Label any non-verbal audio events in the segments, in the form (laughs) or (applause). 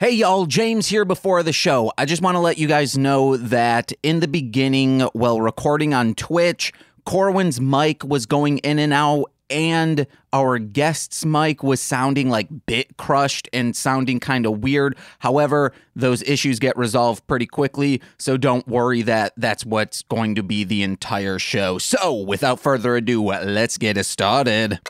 Hey, y'all, James here before the show. I just want to let you guys know that in the beginning, while recording on Twitch, Corwin's mic was going in and out, and our guest's mic was sounding like bit crushed and sounding kind of weird. However, those issues get resolved pretty quickly, so don't worry that that's what's going to be the entire show. So, without further ado, let's get it started.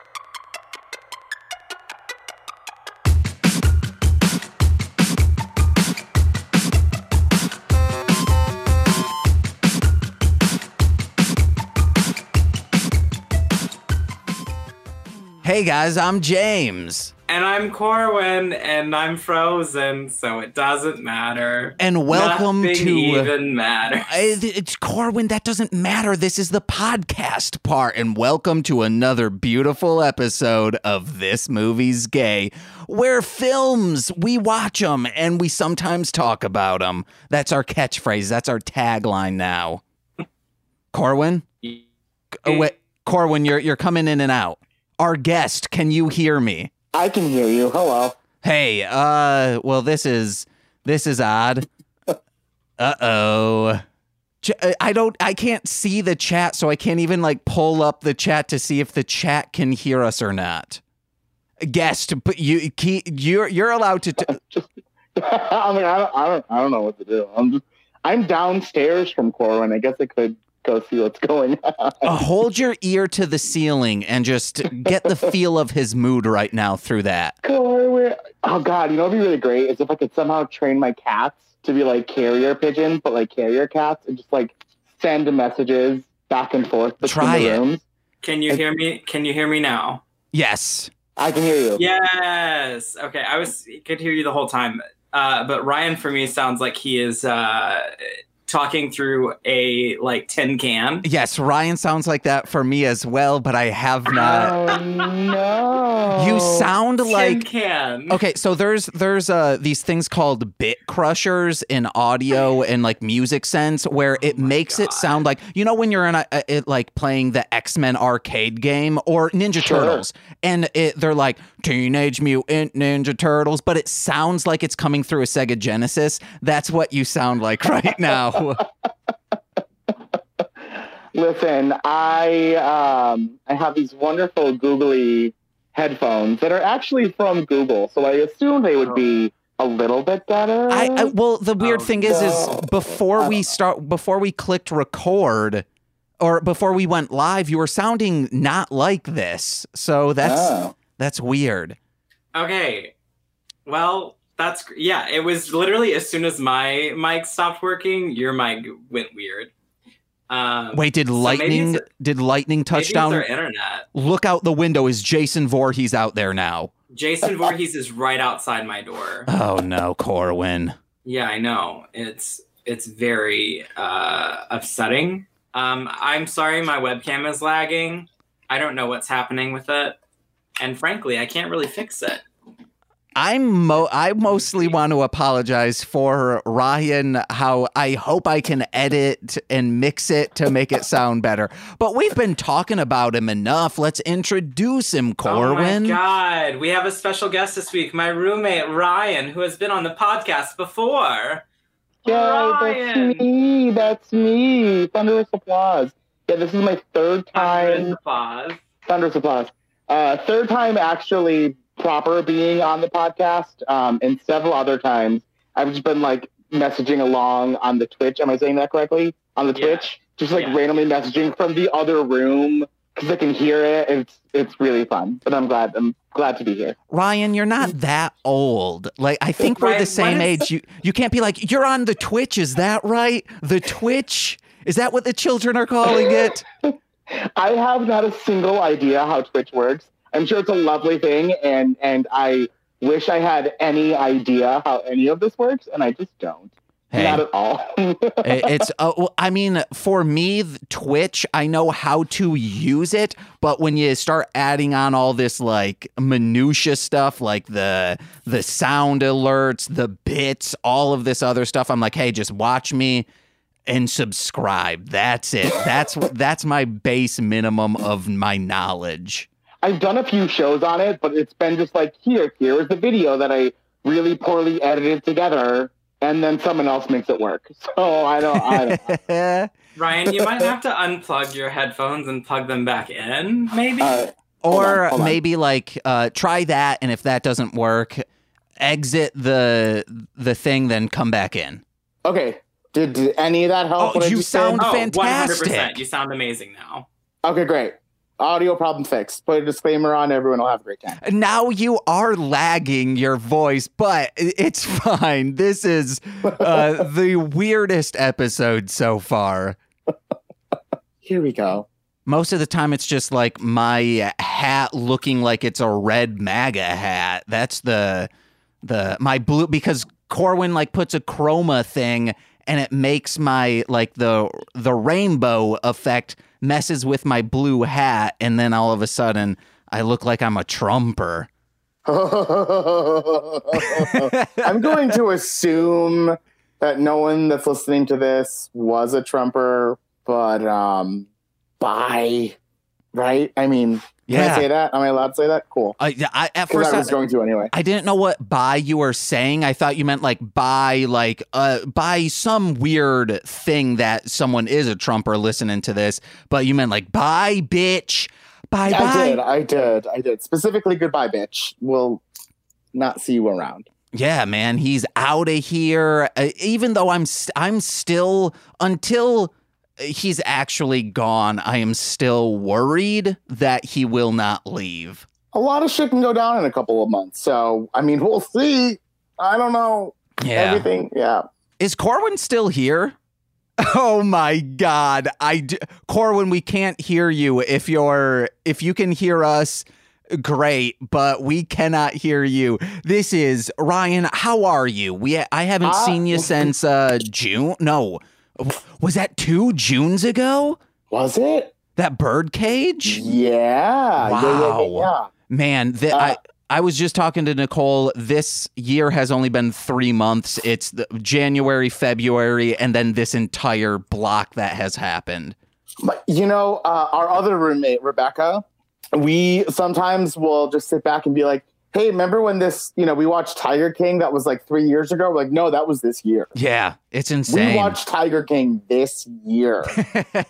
Hey guys, I'm James. And I'm Corwin, and I'm frozen, so it doesn't matter. And welcome Nothing to even matters. It's Corwin. That doesn't matter. This is the podcast part, and welcome to another beautiful episode of This Movie's Gay, where films we watch them and we sometimes talk about them. That's our catchphrase. That's our tagline now. (laughs) Corwin, oh, wait, Corwin, you're you're coming in and out. Our guest, can you hear me? I can hear you. Hello. Hey, uh, well, this is this is odd. (laughs) Uh oh. I don't. I can't see the chat, so I can't even like pull up the chat to see if the chat can hear us or not. Guest, but you, you're you're allowed to. T- (laughs) I mean, I don't, I don't, I don't know what to do. I'm just, I'm downstairs from Corwin. I guess I could go see what's going on. uh, hold your ear to the ceiling and just get the feel of his mood right now through that. (laughs) Oh God, you know what'd be really great is if I could somehow train my cats to be like carrier pigeons, but like carrier cats, and just like send messages back and forth between Try the it. rooms. Can you hear me? Can you hear me now? Yes. I can hear you. Yes. Okay, I was could hear you the whole time, uh, but Ryan for me sounds like he is uh, talking through a like tin can. Yes. Ryan sounds like that for me as well, but I have not. Oh no! You sound tin like can. Okay, so there's there's uh these things called bit crushers in audio and like music sense where it Oh my makes it sound like you know when you're in a, a it like playing the X-Men arcade game or Ninja Sure. Turtles and it they're like Teenage Mutant Ninja Turtles but it sounds like it's coming through a Sega Genesis. That's what you sound like (laughs) right now. (laughs) Listen, I um, I have these wonderful googly headphones that are actually from Google, so I assume they would be a little bit better. I, I well the weird Oh, thing is is before we start before we clicked record or before we went live you were sounding not like this. So that's Oh. that's weird. Okay. Well, that's yeah. It was literally as soon as my mic stopped working, your mic went weird. Um, Wait, did so lightning did lightning touch maybe internet. Look out the window is Jason Voorhees out there now. Jason Voorhees is right outside my door. Oh no, Corwin. Yeah, I know. It's it's very uh, upsetting. Um, I'm sorry, my webcam is lagging. I don't know what's happening with it, and frankly, I can't really fix it. I'm mo- I mostly want to apologize for Ryan how I hope I can edit and mix it to make it sound better. But we've been talking about him enough. Let's introduce him, Corwin. Oh my god, we have a special guest this week. My roommate Ryan, who has been on the podcast before. Yeah, Ryan! that's me. That's me. Thunderous applause. Yeah, this is my third time. Thunderous time. applause. Thunderous applause. Uh, third time actually proper being on the podcast, um, and several other times I've just been like messaging along on the Twitch. Am I saying that correctly? On the Yeah. Twitch, just like Yeah. randomly messaging from the other room because I can hear it. It's it's really fun. But I'm glad. I'm glad to be here. Ryan, you're not that old. Like I think we're Ryan, the same what is- age. You you can't be like you're on the Twitch. Is that right? The Twitch. Is that what the children are calling it? (laughs) I have not a single idea how Twitch works. I'm sure it's a lovely thing, and and I wish I had any idea how any of this works, and I just don't. Hey. Not at all. (laughs) It's uh, well, i mean for me twitch i know how to use it but when you start adding on all this like minutia stuff like the the sound alerts the bits all of this other stuff i'm like hey just watch me and subscribe that's it that's (laughs) that's my base minimum of my knowledge I've done a few shows on it, but it's been just like here, here is the video that I really poorly edited together, and then someone else makes it work. (laughs) So I don't. I don't. (laughs) Ryan, you might have to unplug your headphones and plug them back in, maybe. Uh, Hold or on, hold on. maybe like uh, try that, and if that doesn't work, exit the the thing, then come back in. okay. Did, did any of that help? Oh, you just said? sound- oh, fantastic. 100%. You sound amazing now. Okay, great. Audio problem fixed. Put a disclaimer on. Everyone will have a great time. Now you are lagging your voice, but it's (laughs) fine. This is uh, (laughs) the weirdest episode so far. Here we go. Most of the time, it's just like my hat looking like it's a red MAGA hat. That's the the my blue because Corwin like puts a chroma thing and it makes my like the the rainbow effect messes with my blue hat, and then all of a sudden I look like I'm a trumper. (laughs) I'm going to assume that no one that's listening to this was a Trumper, but um, bye. Right? I mean, can I Yeah. say that? Am I allowed to say that? Cool. I, I at first I I, was going to anyway. I didn't know what buy you were saying. I thought you meant like buy like uh buy some weird thing that someone is a Trumper listening to this, but you meant like buy bitch. Bye I did. I did. I did. Specifically, goodbye, bitch. We'll not see you around. Yeah, man, he's out of here. Uh, even though I'm st- I'm still until he's actually gone, I am still worried that he will not leave. A lot of shit can go down in a couple of months. So, I mean, (laughs) we'll see. I don't know. Yeah. Everything. Yeah. Is Corwin still here? (laughs) Oh my god. I d- Corwin, we can't hear you if you're if you can hear us great, but we cannot hear you. This is Ryan, how are you? We I haven't Uh, seen you (laughs) since uh June. No. Was that 2 Junes ago? Was it? That bird cage? Yeah. Yeah, yeah, yeah, Wow. yeah. Man, Uh, I I was just talking to Nicole. This year has only been three months. It's the January, February, and then this entire block that has happened. But you know, uh, our other roommate, Rebecca, we sometimes will just sit back and be like, "Hey, remember when this? You know, we watched Tiger King. That was like three years ago. We're like, no, that was this year. Yeah, it's insane. We watched Tiger King this year.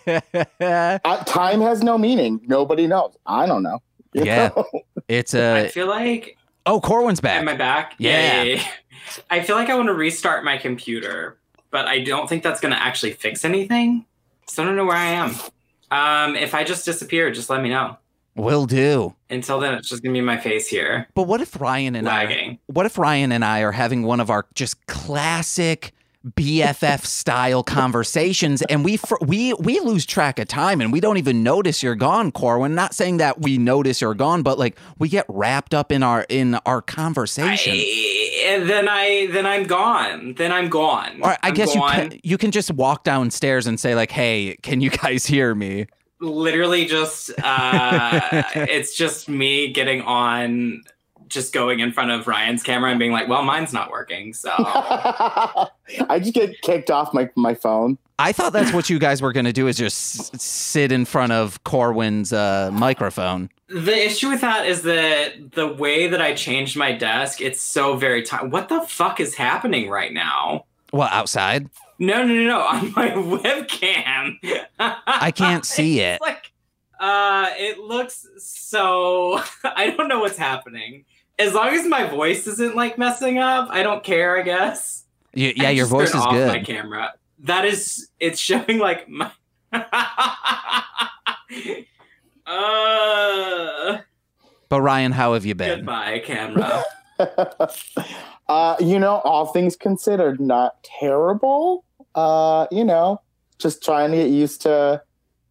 (laughs) uh, time has no meaning. Nobody knows. I don't know. You Yeah. know? (laughs) it's a. I feel like oh, Corwin's back. Am I back? Yeah. Yay. I feel like I want to restart my computer, but I don't think that's going to actually fix anything. So I don't know where I am. Um, if I just disappear, just let me know. Will do. Until then, it's just going to be my face here, But what if Ryan and I? What if Ryan and I are having one of our just classic BFF style conversations, and we fr- we we lose track of time, and we don't even notice you're gone, Corwin. Not saying that we notice you're gone, but like we get wrapped up in our in our conversation. I, and then I then I'm gone. Then I'm gone. or I I'm guess you can, you can just walk downstairs and say like, "Hey, can you guys hear me?" Literally just uh (laughs) it's just me getting on just going in front of Ryan's camera and being like, well, mine's not working. So (laughs) I just get kicked off my, my phone. I thought that's what you guys were gonna do is just s- sit in front of Corwin's uh, microphone. the issue with that is that the way that I changed my desk, it's so very time. What the fuck is happening right now? Well, outside. No, no, no, no. (laughs) On my webcam. I can't (laughs) see it. like uh it looks so (laughs) I don't know what's happening. As long as my voice isn't like messing up, I don't care, I guess. Y- yeah, I your just voice is off good. My camera. That is it's showing like my uh But Ryan, how have you been? goodbye camera. uh, you know, all things considered, not terrible. Uh, you know, just trying to get used to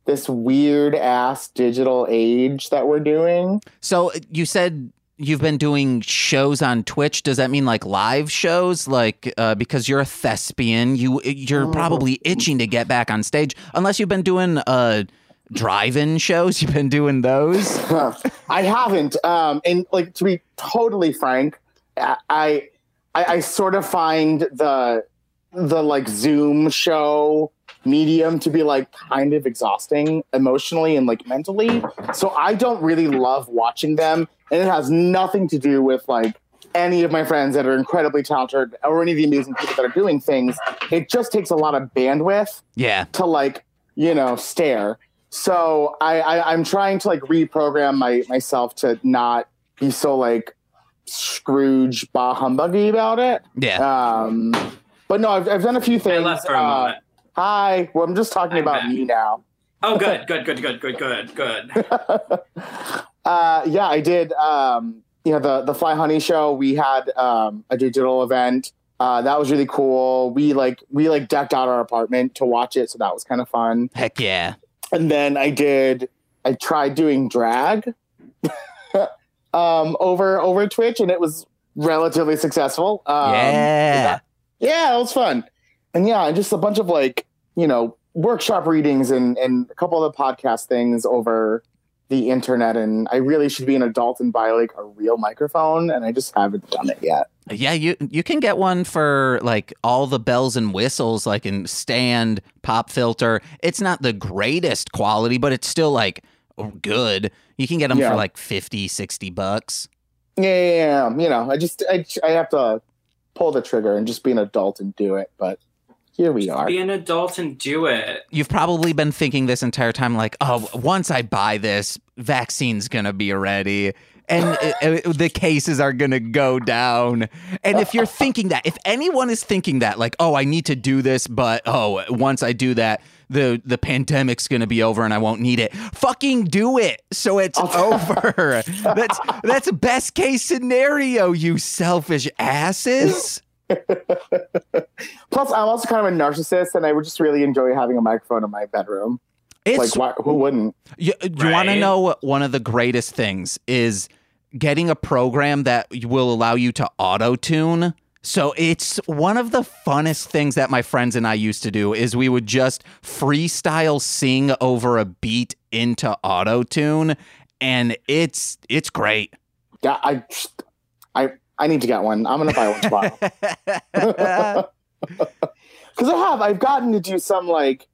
this weird ass digital age that we're doing. So you said you've been doing shows on Twitch. Does that mean like live shows? Like uh, because you're a thespian, you you're Oh. probably itching to get back on stage. Unless you've been doing uh drive-in shows, you've been doing those. (laughs) I haven't. Um, and like to be totally frank, I, I I sort of find the the like Zoom show medium to be like kind of exhausting emotionally and like mentally. So I don't really love watching them, and it has nothing to do with like any of my friends that are incredibly talented or any of the amazing people that are doing things, it just takes a lot of bandwidth Yeah. to like you know stare. So I, I I'm trying to like reprogram my myself to not be so like Scrooge bah humbuggy about it. Yeah. Um, but no, I've, I've done a few I things. left for a Uh, moment. hi, well, I'm just talking I'm about back. me now. Oh, good, (laughs) good, good, good, good, good, good. (laughs) uh, yeah, I did. Um, you know, the the Fly Honey show. We had um, a digital event. Uh, that was really cool. We like we like decked out our apartment to watch it, so that was kind of fun. Heck yeah. And then I did. I tried doing drag (laughs) um, over over Twitch, and it was relatively successful. Um, yeah. Yeah, it was fun. And yeah, and just a bunch of like, you know, workshop readings and, and a couple of the podcast things over the internet. And I really should be an adult and buy like a real microphone. And I just haven't done it yet. Yeah, you you can get one for like all the bells and whistles, like in stand, pop filter. It's not the greatest quality, but it's still like good. You can get them Yeah. for like 50, 60 bucks. Yeah, yeah, yeah. You know, I just, I, I have to pull the trigger and just be an adult and do it. But here we are. Be an adult and do it. You've probably been thinking this entire time, like, oh, once I buy this, vaccine's gonna be ready. And (laughs) it- it- the cases are gonna go down. And if you're thinking that, if anyone is thinking that, like, oh, I need to do this, but oh, once I do that, the the pandemic's gonna be over and I won't need it. Fucking do it, so it's (laughs) over. That's that's best case scenario. You selfish asses. (laughs) Plus, I'm also kind of a narcissist and I would just really enjoy having a microphone in my bedroom. It's like, why, who wouldn't? You, you want to know what one of the greatest things is getting a program that will allow you to auto tune. So it's one of the funnest things that my friends and I used to do is we would just freestyle sing over a beat into auto tune and it's it's great. Yeah, I, I, I need to get one. I'm to buy one tomorrow. (laughs) (laughs) because I have I've gotten to do some like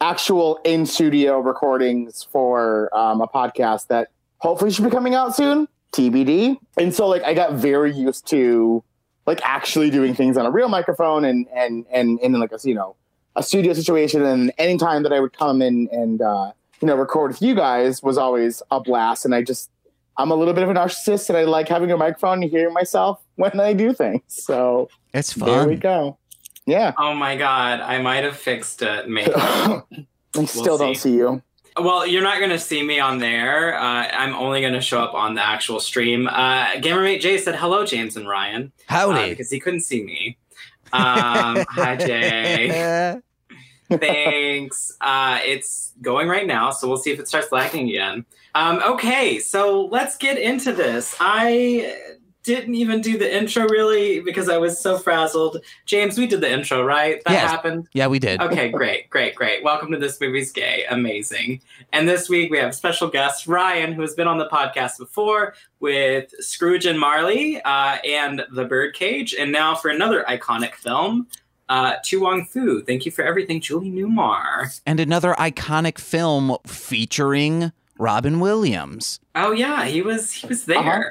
actual in studio recordings for um, a podcast that hopefully should be coming out soon TBD and so like I got very used to like actually doing things on a real microphone and and and in like a you know a studio situation and anytime that I would come in and uh, you know record with you guys was always a blast and I just I'm a little bit of a narcissist and I like having a microphone and hearing myself (laughs) when I do things so it's fun. there we go yeah Oh my god, I might have fixed it. Maybe. (laughs) I still don't see. see you. Well, you're not gonna see me on there. Uh, I'm only gonna show up on the actual stream. Uh, Gamermate Jay said hello, James and Ryan, uh, Howdy. because he couldn't see me. Um, (laughs) hi Jay. (laughs) Thanks. Uh, it's going right now, so we'll see if it starts lagging again. Um, okay, so let's get into this. I didn't even do the intro really because I was so frazzled. James, we did the intro, right? That Yes. happened. yeah, we did. Okay, great, great, great. Welcome to This Movie's Gay. Amazing. And this week we have special guest Ryan, who has been on the podcast before with Scrooge and Marley uh, and The Birdcage. And now for another iconic film, uh, To Wong Foo. Thank you for everything, Julie Newmar. And another iconic film featuring Robin Williams. Oh yeah, he was he was there. Uh-huh.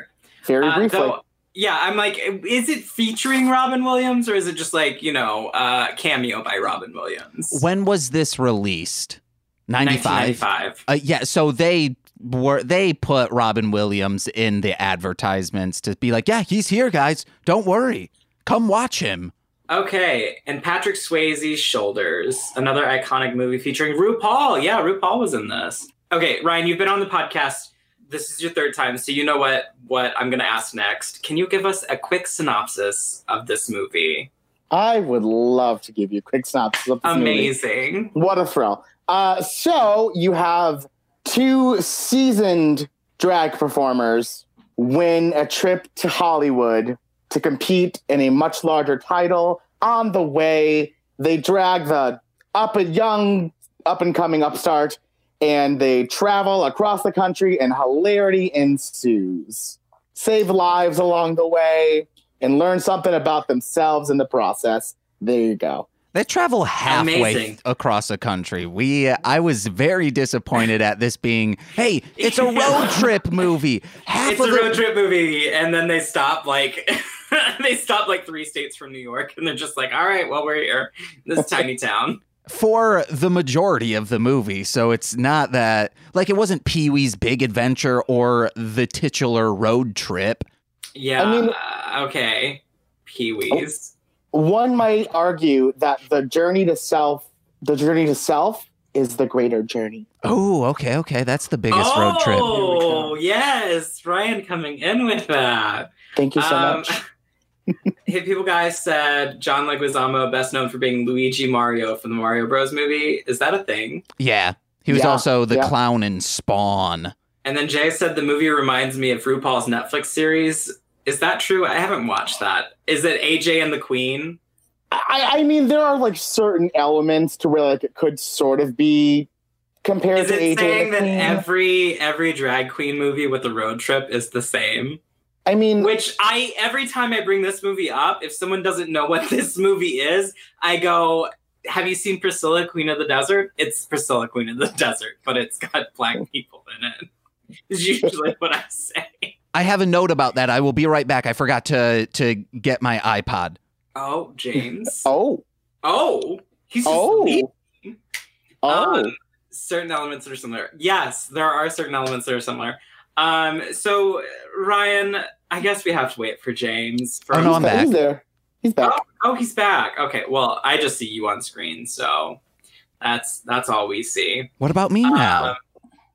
Very Uh, briefly. though- yeah, I'm like, is it featuring Robin Williams or is it just like you know, uh, cameo by Robin Williams? When was this released? 95. Uh, yeah, so they were they put Robin Williams in the advertisements to be like, "Yeah, he's here, guys. Don't worry. Come watch him." Okay, and Patrick Swayze's Shoulders, another iconic movie featuring RuPaul. Yeah, RuPaul was in this. Okay, Ryan, you've been on the podcast. This is your third time, so you know what what I'm going to ask next. Can you give us a quick synopsis of this movie? I would love to give you a quick synopsis of this movie. Amazing. What a thrill. Uh, so you have two seasoned drag performers win a trip to Hollywood to compete in a much larger title. On the way, they drag the up and young, up and coming upstart, and they travel across the country, and hilarity ensues. Save lives along the way and learn something about themselves in the process. There you go. They travel halfway Amazing. across the country. We uh, I was very disappointed at this being, "Hey, it's a road (laughs) trip movie." Half It's of a the road trip movie, and then they stop like (laughs) they stop like three states from New York, and they're just like, "All right, well, we're here, this tiny town." For the majority of the movie, so it's not that like it wasn't Pee Wee's Big Adventure or the titular road trip. Yeah. I mean- uh, okay. Pee Wee's. One might argue that the journey to self, the journey to self, is the greater journey. Oh, okay, okay, that's the biggest road trip. Oh, yes, Ryan coming in with that. Thank you so Um, much. (laughs) Hit People Guys said John Leguizamo, best known for being Luigi Mario from the Mario Bros. movie. Is that a thing? Yeah, he was Yeah, also the yeah. clown in Spawn. And then Jay said the movie reminds me of RuPaul's Netflix series. Is that true? I haven't watched that. Is it AJ and the Queen? I, I mean, there are like certain elements to where like it could sort of be compared Is to it AJ saying that McQueen. every every drag queen movie with a road trip is the same? I mean, Which I every time I bring this movie up, if someone doesn't know what (laughs) this movie is, I go, "Have you seen Priscilla, Queen of the Desert?" It's Priscilla, Queen of the (laughs) Desert, but it's got black people in it. Is usually (laughs) what I say. I have a note about that. I will be right back. I forgot to to get my iPod. Oh, James. oh, Oh, he's just oh, leaving. oh. Um, certain elements are similar. Yes, there are certain elements that are similar. Um, so Ryan, I guess we have to wait for James. For Oh, no, he's, I'm ba- back. he's there. He's back. Oh, oh, he's back. Okay, well, I just see you on screen, so that's that's all we see. What about me now? Um,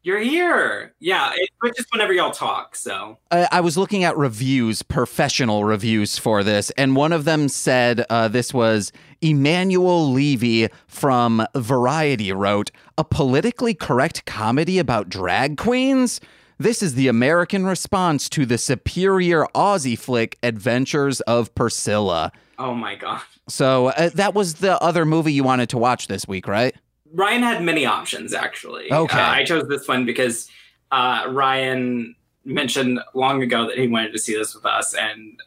you're here. Yeah, it switches whenever y'all talk. So I, I was looking at reviews, professional reviews for this, and one of them said uh, this was Emanuel Levy from Variety wrote a politically correct comedy about drag queens. This is the American response to the superior Aussie flick Adventures of Priscilla. oh my god. So uh, that was the other movie you wanted to watch this week, right? Ryan had many options actually. Okay. Uh, I chose this one because uh, Ryan mentioned long ago that he wanted to see this with us, and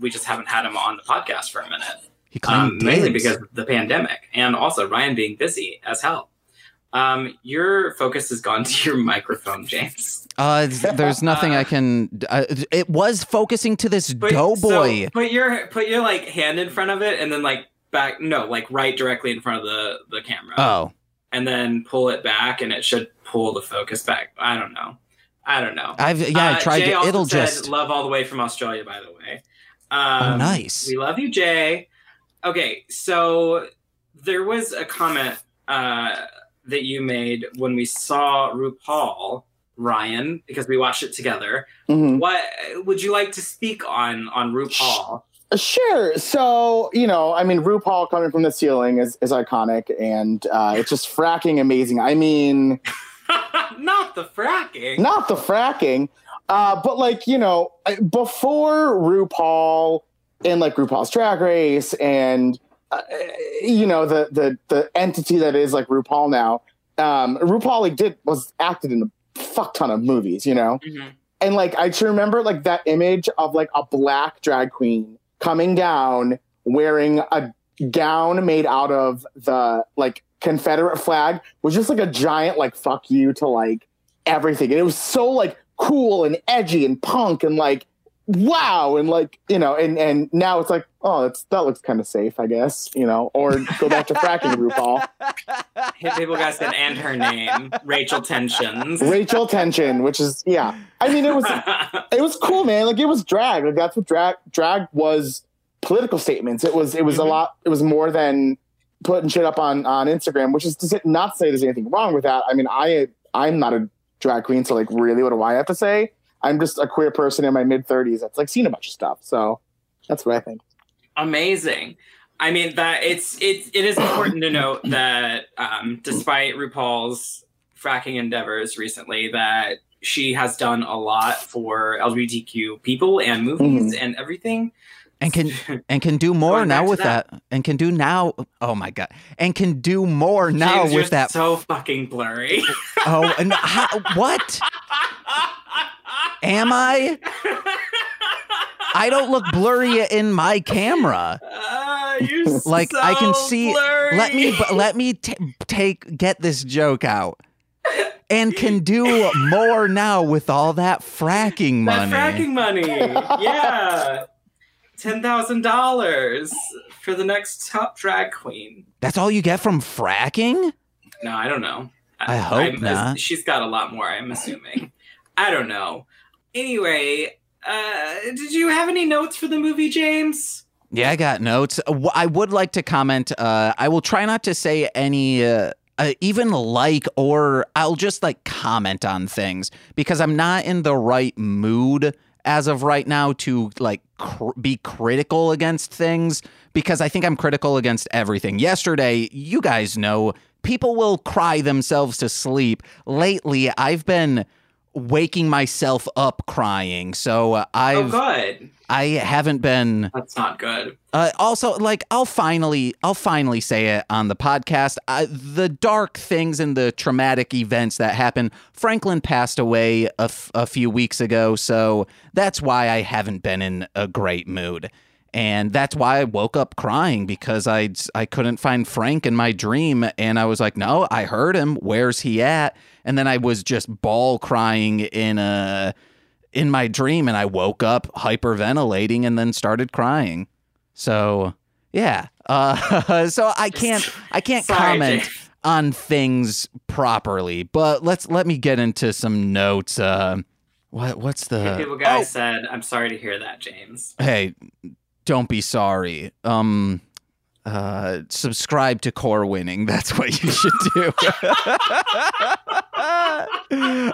we just haven't had him on the podcast for a minute. He claimed Um, mainly because of the pandemic, and also Ryan being busy as hell. Um, your focus has gone (laughs) to your microphone, James. uh, there's (laughs) nothing I can. Uh, it was focusing to this Put- doughboy. so put your put your like hand in front of it, and then like back. No, like right directly in front of the the camera. oh, and then pull it back, and it should pull the focus back. I don't know. I don't know. I've yeah, I Uh, tried to. It'll said, just. love all the way from Australia. By the way, um, Oh, nice. We love you, Jay. Okay, so there was a comment uh, that you made when we saw RuPaul, Ryan, because we watched it together. Mhm. What would you like to speak on on RuPaul? Sure. So, you know, I mean, RuPaul coming from the ceiling is, is iconic and uh, it's just fracking amazing. I mean, (laughs) Not the fracking. not the fracking, uh, but like, you know, before RuPaul and like RuPaul's Drag Race and, uh, you know, the, the, the entity that is like RuPaul now, um, RuPaul like did, was acted in a fuck ton of movies, you know? Mhm. and like I just remember like that image of like a black drag queen coming down wearing a gown made out of the like Confederate flag was just like a giant like fuck you to like everything. And it was so like cool and edgy and punk and like wow and like you know and and now it's like oh it's that looks kind of safe I guess you know or go back to fracking RuPaul Hit people guys said and her name, Rachel Tensions. Rachel Tension which is yeah I mean it was (laughs) it was cool, man. Like it was drag. Like that's what drag drag was. Political statements. It was. It was a Mhm. lot. It was more than putting shit up on on Instagram. Which is to say, not to say there's anything wrong with that. I mean, I I'm not a drag queen, so like really, what do I have to say? I'm just a queer person in my mid 30s that's like seen a bunch of stuff. So that's what I think. Amazing. I mean that it's it it is important to note (coughs) that um, despite RuPaul's fracking endeavors recently, that she has done a lot for LGBTQ people and movies and everything. and can (laughs) and can do more now with that. that. and can do now oh my god and can do more now James, with you're that so fucking blurry. oh and (laughs) how, what am i i don't look blurry in my camera ah, you're Like, I can see- blurry. let me let me t- take get this joke out and can do more now with all that fracking money That fracking money. Yeah. ten thousand dollars for the next top drag queen. That's all you get from fracking? No, I don't know. I hope I'm- not. She's got a lot more. I'm assuming. I don't know. Anyway, uh, did you have any notes for the movie, James? Yeah, I got notes. Uh, I would like to comment. Uh, I will try not to say any, uh, uh, even like, or I'll just like comment on things because I'm not in the right mood as of right now to like cr- be critical against things because I think I'm critical against everything. Yesterday, you guys know, people will cry themselves to sleep. Lately, I've been waking myself up crying. So uh, Oh, I've good. I haven't been That's not good. uh, also, like I'll finally, I'll finally say it on the podcast. Uh, the dark things and the traumatic events that happened. Franklin passed away a, f- a few weeks ago, so that's why I haven't been in a great mood, and that's why I woke up crying because I I couldn't find Frank in my dream, and I was like, no, I heard him. Where's he at? And then I was just ball crying in a in my dream and I woke up hyperventilating and then started crying. So, yeah. Uh, (laughs) so I can't I can't Sorry, comment on things properly, but let's let me get into some notes. Uh, what what's the People guy Oh, said, "I'm sorry to hear that, James." Hey, don't be sorry. Um uh subscribe to core winning. (laughs) That's what you should do. (laughs)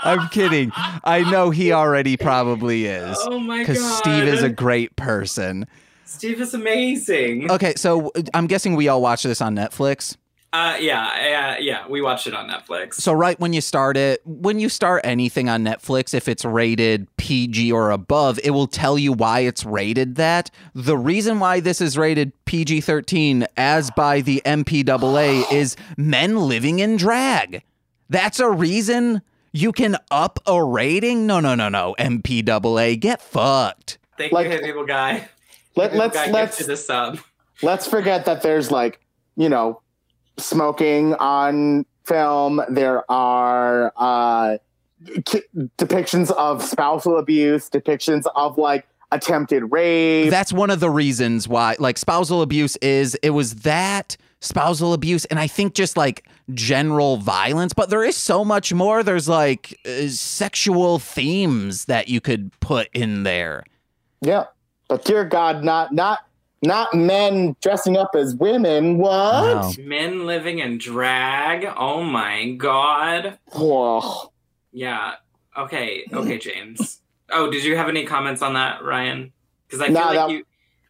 I'm kidding. I know he already probably is. Oh my god! Because Steve is a great person. Steve is amazing. Okay, so I'm guessing we all watch this on Netflix. Uh, yeah, yeah, yeah. We watched it on Netflix. So right when you start it, when you start anything on Netflix, if it's rated PG or above, it will tell you why it's rated that. The reason why this is rated PG-13 as by the MPAA (gasps) is men living in drag. That's a reason you can up a rating? No, no, no, no. MPAA, get fucked. Thank like- you, Hey People Guy. Let, Hey People let's Guy let's gifted the let's forget that there's like you know smoking on film there are uh ki- depictions of spousal abuse depictions of like attempted rape That's one of the reasons why, like, spousal abuse is it was that spousal abuse, and I think just like general violence, but there is so much more. There's like uh, sexual themes that you could put in there. yeah but dear god not not not men dressing up as women what Wow. Men living in drag. Oh my god. Whoa. Yeah. Okay. Okay, James. oh, did you have any comments on that, Ryan? Because I feel No, like that- you.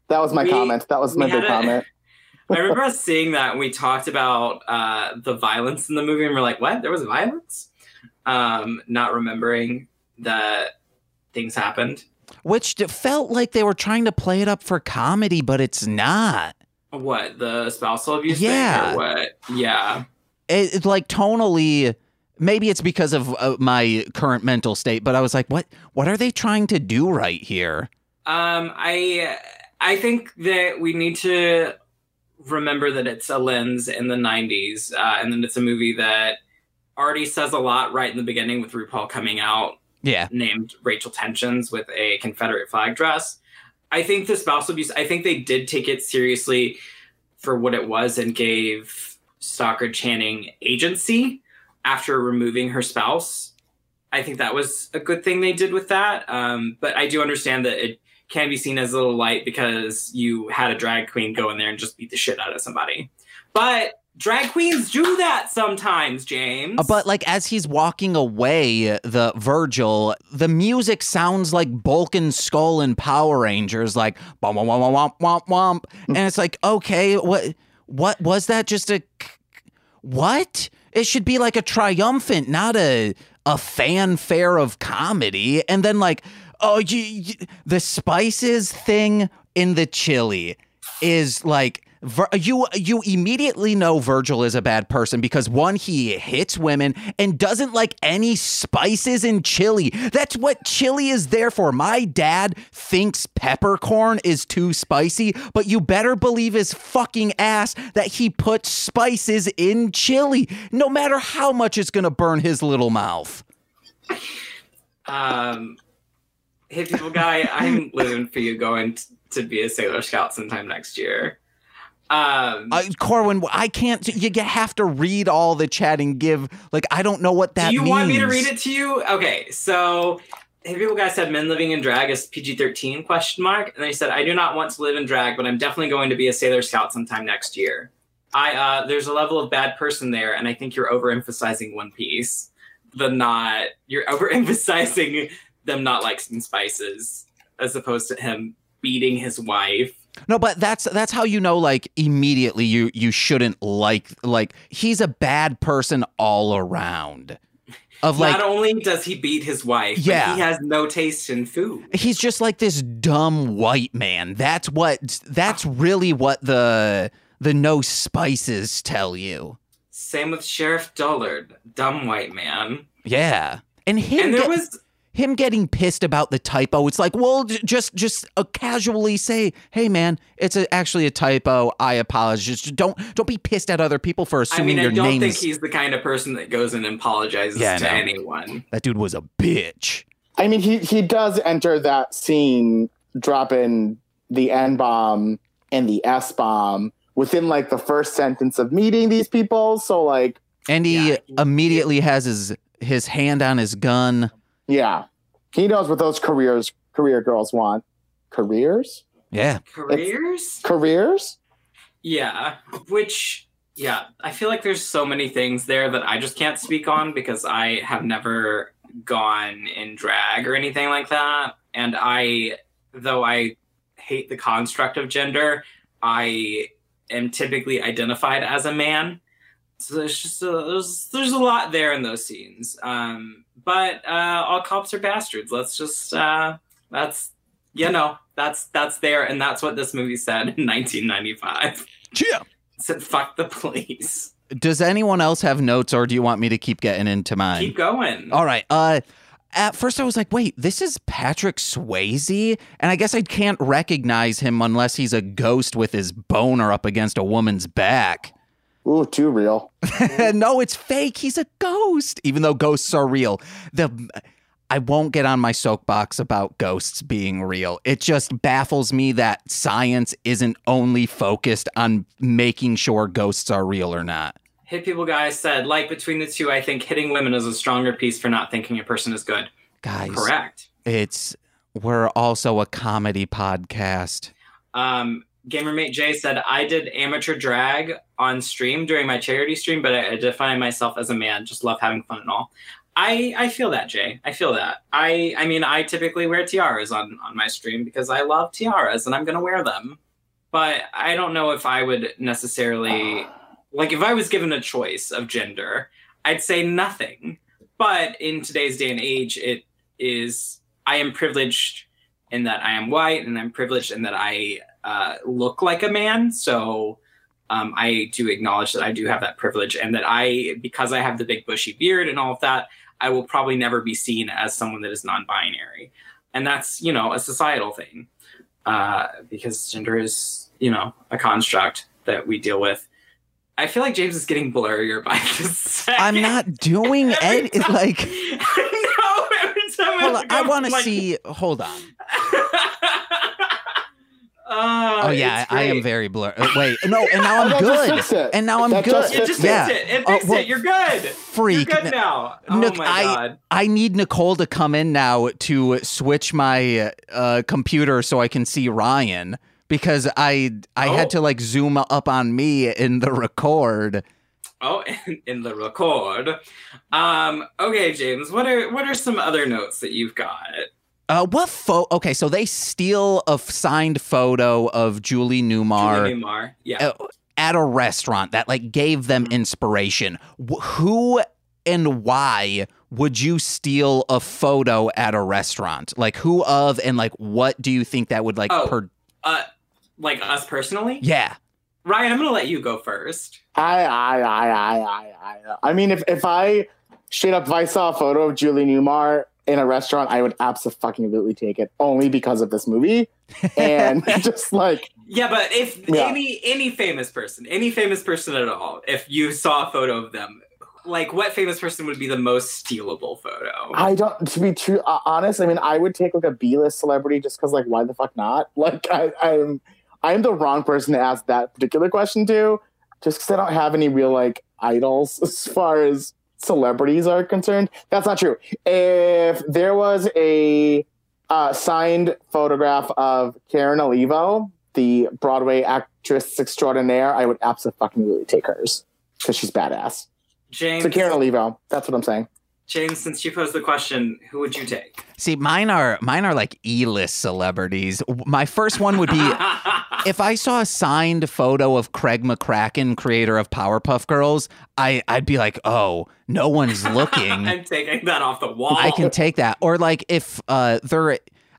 that was my We- comment that was my big a- comment (laughs) I remember us seeing that and we talked about uh, the violence in the movie, and we're like, "What? There was violence?" Um, not remembering that things happened. Which felt like they were trying to play it up for comedy, but it's not. What the spousal abuse? Yeah. What? Yeah. It, it's like tonally. Maybe it's because of uh, my current mental state, but I was like, "What? What are they trying to do right here?" Um, I I think that we need to remember that it's a lens in the '90s, uh, and then it's a movie that already says a lot right in the beginning with RuPaul coming out Yeah, named Rachel Tensions with a Confederate flag dress. I think the spousal abuse, I think they did take it seriously for what it was and gave Stockard Channing agency after removing her spouse. I think that was a good thing they did with that. Um, but I do understand that it can be seen as a little light because you had a drag queen go in there and just beat the shit out of somebody. But drag queens do that sometimes, James. Uh, But like as he's walking away, the Virgil, the music sounds like Bulk Skull and Power Rangers, like womp womp womp womp womp, and it's like okay, what what was that? Just a what? It should be like a triumphant, not a a fanfare of comedy. And then like oh, you, you, the spices thing in the chili is like. Vir- you you immediately know Virgil is a bad person because one he hits women and doesn't like any spices in chili. That's what chili is there for. My dad thinks peppercorn is too spicy, but you better believe his fucking ass that he puts spices in chili, no matter how much it's gonna burn his little mouth. um Hey, people, guy, I'm living for you going t- to be a Sailor Scout sometime next year. Um, Uh, Corwin, I can't. You have to read all the chat and give. Like, I don't know what that do you means. want me to read it to you? Okay, so hey, people, guys said men living in drag is PG-13 question mark, and they said I do not want to live in drag, but I'm definitely going to be a Sailor Scout sometime next year. I uh, there's a level of bad person there, and I think you're overemphasizing One Piece. The not you're (laughs) overemphasizing them not liking spices as opposed to him beating his wife. No, but that's that's how you know. Like immediately, you you shouldn't like like he's a bad person all around. Of like not only does he beat his wife, Yeah. but he has no taste in food. he's just like this dumb white man. That's what that's really what the the no spices tell you. Same with Sheriff Dollard, dumb white man. Yeah. And him And there get- was him getting pissed about the typo. It's like, well, j- just just uh, casually say, "Hey man, it's a, actually a typo. I apologize." Just don't don't be pissed at other people for I assuming mean, I your don't name's think he's the kind of person that goes and apologizes Yeah, to know. anyone. that dude was a bitch. I mean, he he does enter that scene dropping the N bomb and the S bomb within like the first sentence of meeting these people. So like, And he Yeah. immediately has his his hand on his gun. Yeah, he knows what those careers career girls want. Careers, Yeah. Careers? careers. Yeah. Which, yeah, I feel like there's so many things there that I just can't speak on because I have never gone in drag or anything like that. And I, though I hate the construct of gender, I am typically identified as a man. So there's just a, there's there's a lot there in those scenes. Um, but uh, all cops are bastards. Let's just uh, that's you know that's that's there, and that's what this movie said in 1995. Yeah. It said fuck the police. Does anyone else have notes, or do you want me to keep getting into mine? Keep going. All right. Uh at first I was like, wait, this is Patrick Swayze? And I guess I can't recognize him unless he's a ghost with his boner up against a woman's back. Ooh, too real. (laughs) no, it's fake. He's a ghost, even though ghosts are real. The I won't get on my soapbox about ghosts being real. It just baffles me that science isn't only focused on making sure ghosts are real or not. Hit people guys said like between the two, I think hitting women is a stronger piece for not thinking a person is good. Guys, Correct. it's we're also a comedy podcast. Um, Gamermate Jay said I did amateur drag on stream during my charity stream, but I, I define myself as a man. Just love having fun and all. I I feel that Jay. I feel that. I I mean I typically wear tiaras on on my stream because I love tiaras and I'm gonna wear them. But I don't know if I would necessarily (sighs) like if I was given a choice of gender, I'd say nothing. But in today's day and age, it is I am privileged in that I am white and I'm privileged in that I uh, look like a man. So um, I do acknowledge that I do have that privilege and that I, because I have the big bushy beard and all of that, I will probably never be seen as someone that is non binary. And that's, you know, a societal thing uh, because gender is, you know, a construct that we deal with. I feel like James is getting blurrier by the (laughs) second. I'm not doing it (laughs) like I (laughs) every time hold on, I want to like- see hold on. Oh, Oh yeah, I, I am very blurred. Uh, wait, no, and now (laughs) I'm good. And now I'm That good. just It just yeah. fixed it. It Oh, fixed well, it. You're good. Freak. You're good now. Oh Nook, my I- god. I need Nicole to come in now to switch my uh, computer so I can see Ryan because I I Oh. had to like zoom up on me in the record. Oh, in, in the record. Um. Okay, James. What are what are some other notes that you've got? Uh, what photo? Okay, so they steal a f- signed photo of Julie Newmar. Julie Newmar. Yeah. uh, at a restaurant that like gave them Mm-hmm. inspiration. Wh- who and why would you steal a photo at a restaurant? Like who of and like what do you think that would like Oh. per Uh, like us personally. Yeah. Ryan, I'm gonna let you go first. I, I, I, I, I, I. I mean, if if I straight up, if I saw a photo of Julie Newmar in a restaurant, I would absolutely take it only because of this movie, and (laughs) just like Yeah, but if Yeah. any any famous person, any famous person at all, if you saw a photo of them, like what famous person would be the most stealable photo? I don't. To be true, uh, honest, I mean, I would take like a B-list celebrity just because, like, why the fuck not? (laughs) Like, I, I'm, I'm the wrong person to ask that particular question to, just because I don't have any real like idols (laughs) as far as celebrities are concerned. That's not true. If there was a uh, signed photograph of Karen Olivo, the Broadway actress extraordinaire, I would absolutely take hers because she's badass. James, So Karen Olivo, that's what I'm saying. James, since you posed the question, who would you take? See, mine are mine are like E-list celebrities. My first one would be (laughs) if I saw a signed photo of Craig McCracken, creator of Powerpuff Girls, I I'd be like, "Oh, no one's looking. (laughs) I'm taking that off the wall. I can take that." Or like if uh there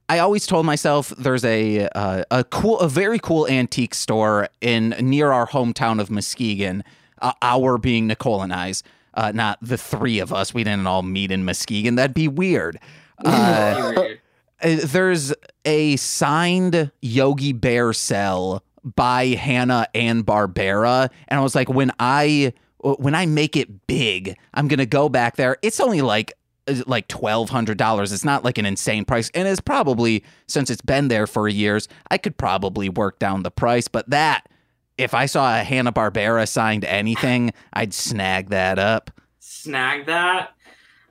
I always told myself there's a uh, a cool a very cool antique store in near our hometown of Muskegon, uh, our being Nicole and I's. Uh, not the three of us. We didn't all meet in Muskegon. That'd be weird. Uh, uh, there's a signed Yogi Bear cell by Hanna and Barbera, and I was like, when I when I make it big, I'm gonna go back there. It's only like uh, like twelve hundred dollars. It's not like an insane price, and it's probably since it's been there for years, I could probably work down the price. But that, if I saw a Hanna Barbera signed anything, I'd snag that up. Snag that.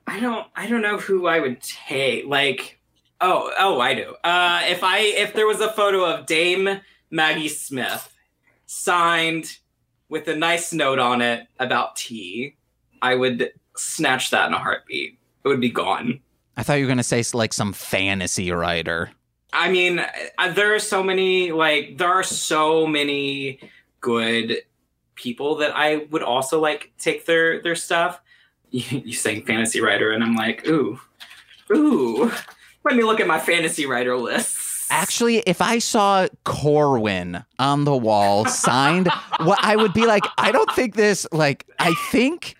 I don't. I don't know who I would take. Like, oh, oh, I do. Uh, if I if there was a photo of Dame Maggie Smith signed with a nice note on it about tea, I would snatch that in a heartbeat. It would be gone. I thought you were gonna say like some fantasy writer. I mean, uh, there are so many like there are so many good people that I would also like take their their stuff. (laughs) You, you saying fantasy writer, and I'm like, ooh, ooh. Let me look at my fantasy writer lists. Actually, if I saw Corwin on the wall (laughs) signed, what I would be like, I don't think this. Like, I think.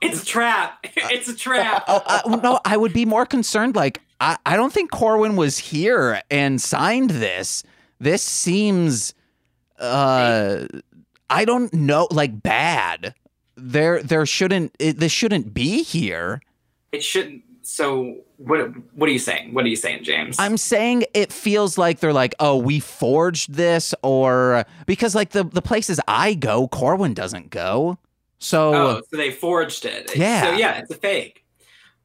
it's a trap. (laughs) It's a trap. Oh, uh, no, I would be more concerned. Like, I, I don't think Corwin was here and signed this. This seems, uh, I don't know, like bad. There, there shouldn't. It, this shouldn't be here. It shouldn't. So what? What are you saying? What are you saying, James? I'm saying it feels like they're like, oh, we forged this, or because like the the places I go, Corwin doesn't go. So Oh, so they forged it. Yeah. So yeah, it's a fake.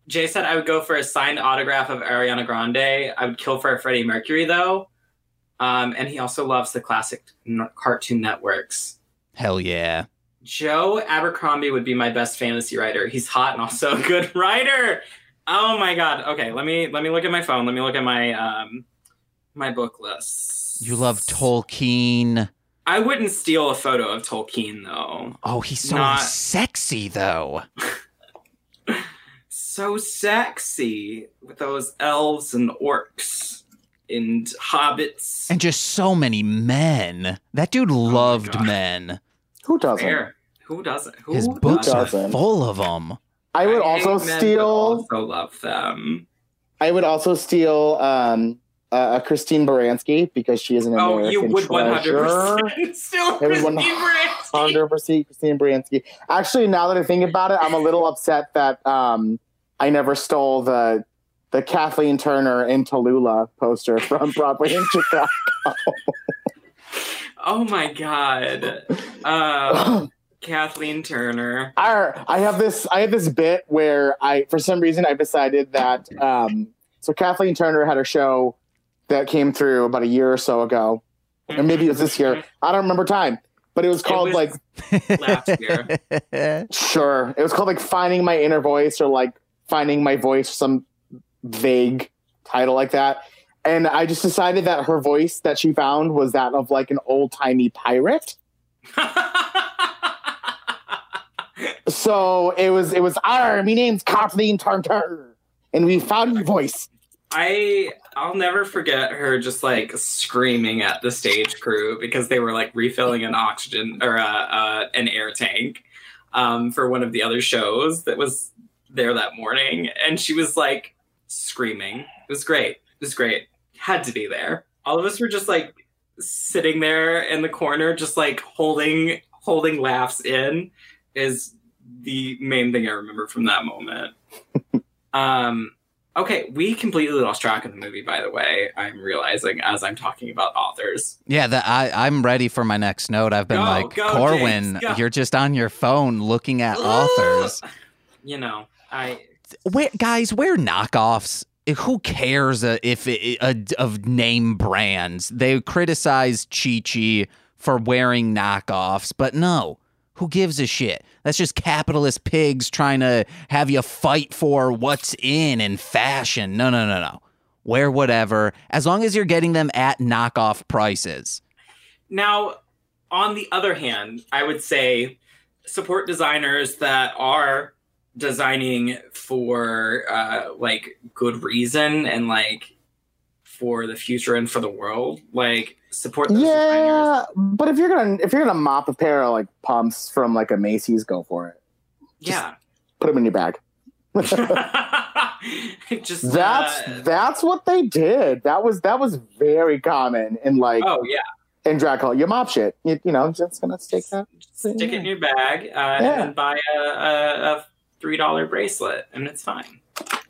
Jay said I would go for a signed autograph of Ariana Grande. I would kill for a Freddie Mercury though. Um, and he also loves the classic n- Cartoon Networks. hell yeah. Joe Abercrombie would be my best fantasy writer. He's hot and also (laughs) a good writer. Oh my god. Okay, let me let me look at my phone. Let me look at my um my book list. You love Tolkien. I wouldn't steal a photo of Tolkien though. Oh, he's so Not- sexy though. (laughs) so sexy with those elves and orcs and hobbits. And just so many men. That dude loved God. men. Who doesn't? Fair. Who doesn't? Who His books are doesn't? full of them. I would hate also men, steal. Also love them. I would also steal um, uh, Christine Baranski because she is an Oh, American you would one hundred treasure. percent (laughs) still Everyone- Christine Baranski. Hundred percent, Christine Baranski. Actually, now that I think about it, I'm a little upset that um, I never stole the the Kathleen Turner in Tallulah poster from Broadway in Chicago. (laughs) Oh my god. Uh, (laughs) Kathleen Turner. I, I have this I have this bit where I for some reason I've decided that um, so Kathleen Turner had a show that came through about a year or so ago, or maybe it was this year. I don't remember time, but it was called was- like last year. (laughs) Sure. It was called like Finding My Inner Voice or like Finding My Voice, some vague title like that. And I just decided that her voice that she found was that of like an old timey pirate. (laughs) So it was, it was, our, my name's Kathleen Turner. And we found your voice. I I'll never forget her just like screaming at the stage crew because they were like refilling an oxygen or uh, uh, an air tank um, for one of the other shows that was there that morning, and she was like screaming. It was great. It was great. Had to be there. All of us were just like sitting there in the corner, just like holding holding laughs in. Is the main thing I remember from that moment. (laughs) um, okay, we completely lost track of the movie. By the way, I'm realizing as I'm talking about authors. Yeah, the, I, I'm ready for my next note. I've been Go, like, go, Corwin, James, you're just on your phone looking at authors. You know, I Where, guys, we're knockoffs. Who cares if it, uh, of name brands? They criticize Chi Chi for wearing knockoffs, but no, who gives a shit? That's just capitalist pigs trying to have you fight for what's in and fashion. No, no, no, no. Wear whatever, as long as you're getting them at knockoff prices. Now, on the other hand, I would say support designers that are designing for uh, like good reason and like for the future and for the world. Like support those designers. Yeah, but if you're gonna if you're gonna mop a pair of like pumps from like a Macy's, go for it. Yeah. Put them in your bag. (laughs) Just That's uh, that's what they did. That was that was very common in like oh yeah. in drag call. You mop shit. You, you know, just gonna stick that. Stick it in your bag uh, Yeah. and buy a, a, a three dollar bracelet, and it's fine. (laughs)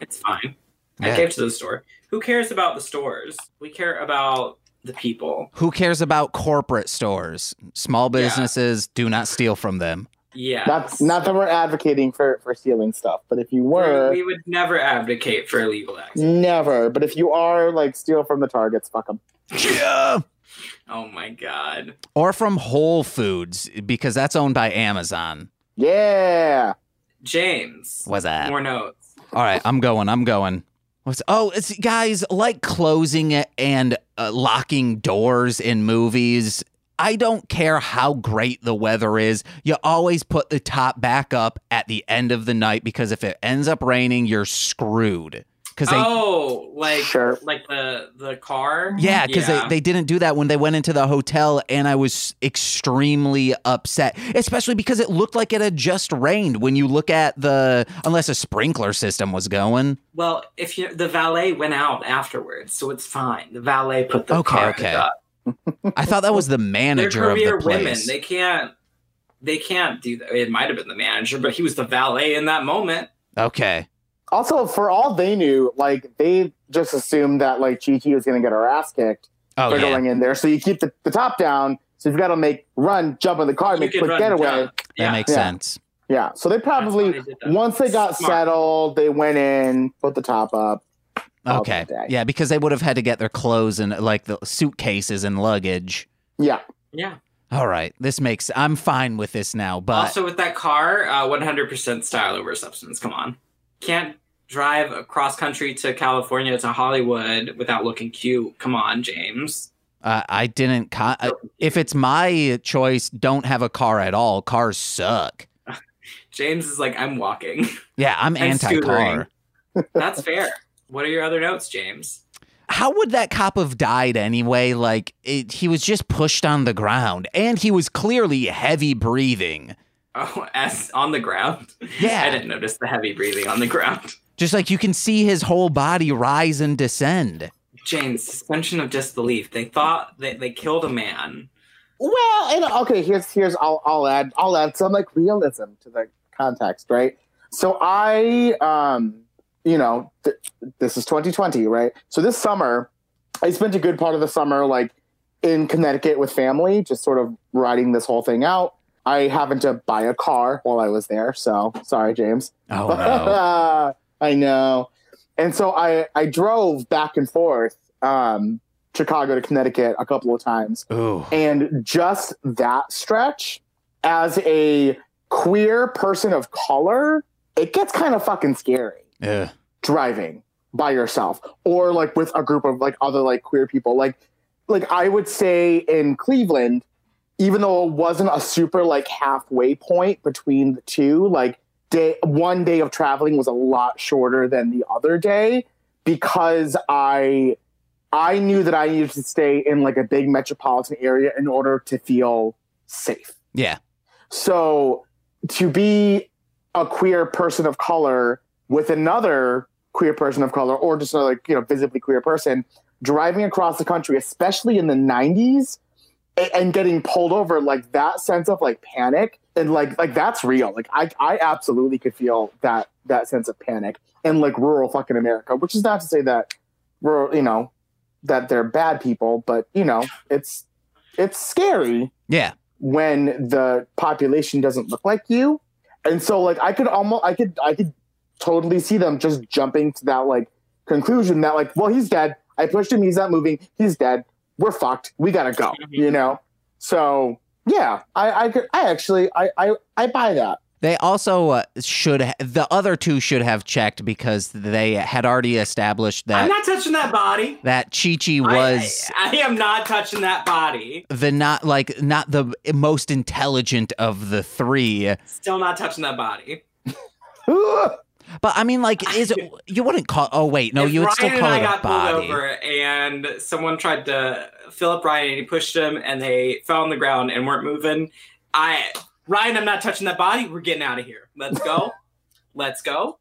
it's fine. I gave to the store. Who cares about the stores? We care about the people. Who cares about corporate stores? Small Yeah. businesses, do not steal from them. Yeah. Not not that we're advocating for for stealing stuff, but if you were, we would never advocate for illegal acts. never. But if you are, like steal from the targets, fuck them. Yeah. Oh my god. Or from Whole Foods, because that's owned by Amazon. Yeah. James. What's that? More notes. All right, I'm going. I'm going. What's, oh, it's guys like closing and uh, locking doors in movies. I don't care how great the weather is. You always put the top back up at the end of the night because if it ends up raining, you're screwed. Because they, oh, like Sure. like the the car. yeah, because Yeah. they, they didn't do that when they went into the hotel, and I was extremely upset, especially because it looked like it had just rained. When you look at the, unless a sprinkler system was going. Well, if you the valet went out afterwards, so it's fine. The valet put the Okay, car okay. up. I thought that was the They're manager of career the women. They can't. They can't do that. It might have been the manager, but he was the valet in that moment. Okay. Also, for all they knew, like they just assumed that like Chi Chi was gonna get her ass kicked Oh for yeah. going in there. So you keep the, the top down. So you've got to make run, jump in the car, You make quick run getaway. jump. That makes Yeah. sense. Yeah. So they probably they once they got Smart. settled, they went in, put the top up. Okay. Yeah, because they would have had to get their clothes and like the suitcases and luggage. Yeah. Yeah. All right. This makes I'm fine with this now, but also, with that car, uh, 100% style over substance. Come on, can't drive across country to California to Hollywood without looking cute. Come on, James. uh, I didn't co- uh, if it's my choice, don't have a car at all. Cars suck. (laughs) James is like, I'm walking. Yeah, I'm (laughs) anti-car. That's fair. What are your other notes, James? How would that cop have died anyway? Like it, he was just pushed on the ground and he was clearly heavy breathing. Oh, (laughs) as on the ground. Yeah. I didn't notice the heavy breathing on the ground. Just like you can see his whole body rise and descend. James, suspension of disbelief. They thought that they killed a man. Well, and okay, here's here's I'll I'll add I'll add some like realism to the context, right? So I um you know th- this is 2020, right? So this summer I spent a good part of the summer like in Connecticut with family, just sort of riding this whole thing out. I happened to buy a car while I was there, so sorry, James. Oh no. (laughs) I know. And so I I drove back and forth um Chicago to Connecticut a couple of times. Ooh. And just that stretch, as a queer person of color, it gets kind of fucking scary Ugh. driving by yourself or like with a group of like other like queer people. Like, like I would say in Cleveland, even though it wasn't a super like halfway point between the two, like day one day of traveling was a lot shorter than the other day because I I knew that I needed to stay in like a big metropolitan area in order to feel safe. Yeah. So to be a queer person of color with another queer person of color or just another, you know, visibly queer person driving across the country, especially in the 90s, and getting pulled over, like that sense of like panic and like like that's real. Like I I absolutely could feel that that sense of panic in like rural fucking America, which is not to say that rural, you know, that they're bad people, but you know, it's it's scary Yeah. when the population doesn't look like you. And so like I could almost I could I could totally see them just jumping to that like conclusion that like, well, he's dead. I pushed him, he's not moving, he's dead. We're fucked. We gotta go. Mm-hmm. You know? So yeah, I I could I actually I I, I buy that. They also uh, should ha- the other two should have checked because they had already established that I'm not touching that body. that Chi Chi I- was I, I am not touching that body. the not like not the most intelligent of the three. Still not touching that body. (laughs) (laughs) But I mean, like, is it, you wouldn't call? Oh wait, no, if you would Ryan still call and I it a got body. pulled over and someone tried to fill up Ryan and he pushed him and they fell on the ground and weren't moving. I Ryan, I'm not touching that body. We're getting out of here. Let's go. (laughs) Let's go.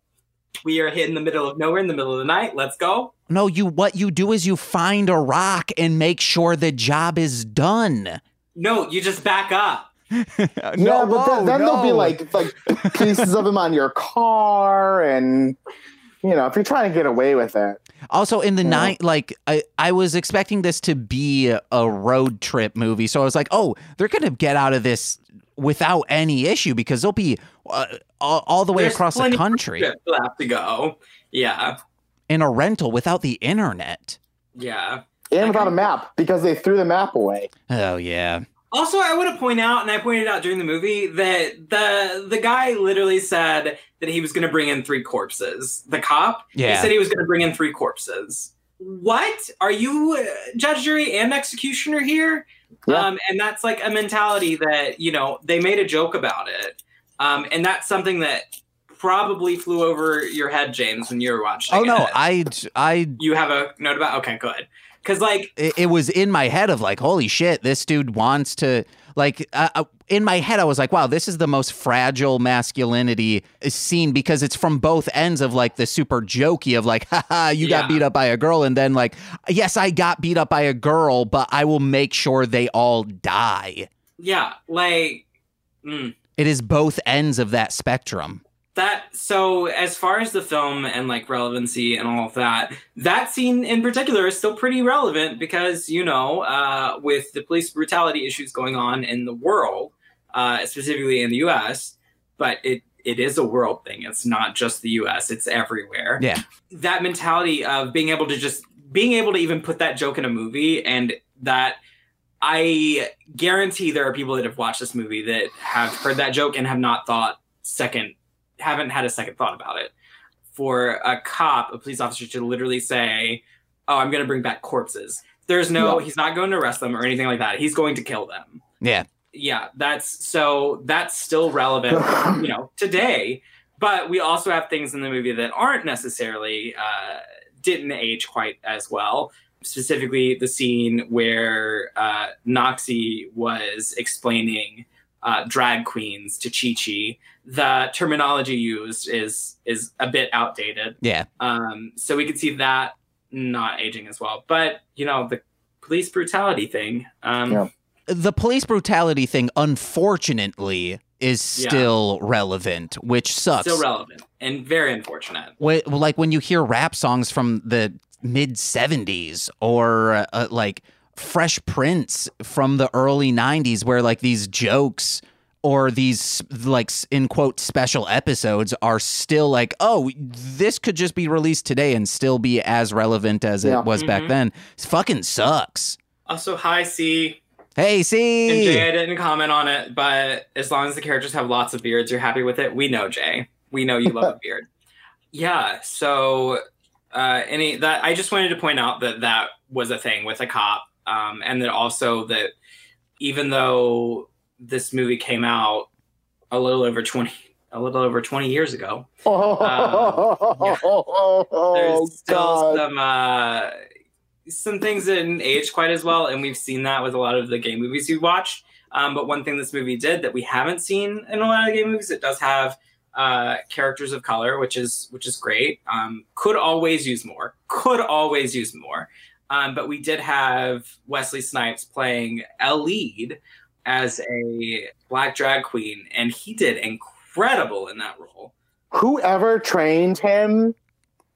We are hit in the middle of nowhere in the middle of the night. Let's go. No, you what you do is you find a rock and make sure the job is done. No, you just back up. (laughs) yeah, but then, then there'll be like like pieces of him on your car, and you know if you're trying to get away with it. Also, in the Yeah. night, like I, I was expecting this to be a road trip movie, so I was like, oh, they're gonna get out of this without any issue because they'll be uh, all, all the way There's across the country trips We'll have to go. Yeah. in a rental without the internet. Yeah. And without a map because they threw the map away. Oh yeah, Also, I want to point out, and I pointed out during the movie, that the the guy literally said that he was going to bring in three corpses. The cop, Yeah. he said he was going to bring in three corpses. What are you, uh, judge, jury, and executioner here? Yeah. Um, and that's like a mentality that you know they made a joke about it, um, and that's something that probably flew over your head, James, when you were watching. Oh no, it. I I you have a note about? Okay, good. Because like it, it was in my head of like, holy shit, this dude wants to like. Uh, uh, in my head, I was like, wow, this is the most fragile masculinity scene because it's from both ends of like the super jokey of like, (laughs) haha, you got Yeah. beat up by a girl, and then like, yes, I got beat up by a girl, but I will make sure they all die. yeah, like. Mm. It is both ends of that spectrum. That so as far as the film and like relevancy and all of that that scene in particular is still pretty relevant because you know uh, with the police brutality issues going on in the world uh, specifically in the us but it it is a world thing it's not just the us it's everywhere Yeah. that mentality of being able to just being able to even put that joke in a movie and that I guarantee there are people that have watched this movie that have heard that joke and have not thought second, haven't had a second thought about it. For a cop, a police officer to literally say, "Oh, I'm going to bring back corpses." There's no, Yeah. he's not going to arrest them or anything like that. He's going to kill them. Yeah. Yeah, that's so that's still relevant, (laughs) you know, today. But we also have things in the movie that aren't necessarily uh, didn't age quite as well specifically the scene where uh, Noxie was explaining uh, drag queens to Chi Chi. The terminology used is is a bit outdated, Yeah. um, so we can see that not aging as well. But you know the police brutality thing. Um, Yeah. The police brutality thing, unfortunately, is Yeah. still relevant, which sucks. Still relevant and very unfortunate. Wh- like when you hear rap songs from the mid 70s or uh, like Fresh Prince from the early 90s where like these jokes or these like in quote special episodes are still like oh this could just be released today and still be as relevant as Yeah. it was back Mhm. then it fucking sucks Also, hi C hey and Jay. I didn't comment on it, but as long as the characters have lots of beards, you're happy with it. We know Jay. We know you love a (laughs) beard. Yeah. So, uh, any that I just wanted to point out that that was a thing with a cop, um, and then also that even though this movie came out a little over twenty, a little over twenty years ago, (laughs) oh, there's still God. some uh, some things that didn't age quite as well, and we've seen that with a lot of the game movies we watch Um, but one thing this movie did that we haven't seen in a lot of the game movies, it does have uh, characters of color, which is which is great. Um, could always use more. Could always use more. Um, but we did have Wesley Snipes playing a lead as a black drag queen, and he did incredible in that role. Whoever trained him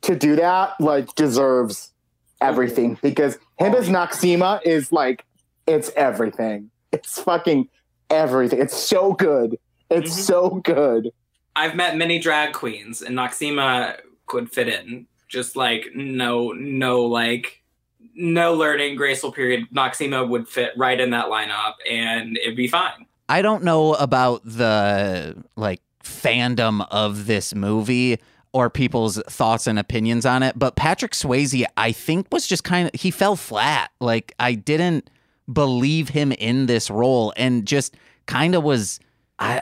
to do that, like, deserves everything because him as Noxeema is like, it's everything. It's fucking everything. It's so good. It's Mhm. so good. I've met many drag queens, and Noxeema could fit in. Just like no, no, like no learning, graceful period. Noxeema would fit right in that lineup, and it'd be fine. I don't know about the like fandom of this movie or people's thoughts and opinions on it, but Patrick Swayze, I think, was just kind of he fell flat. Like I didn't believe him in this role, and just kind of was I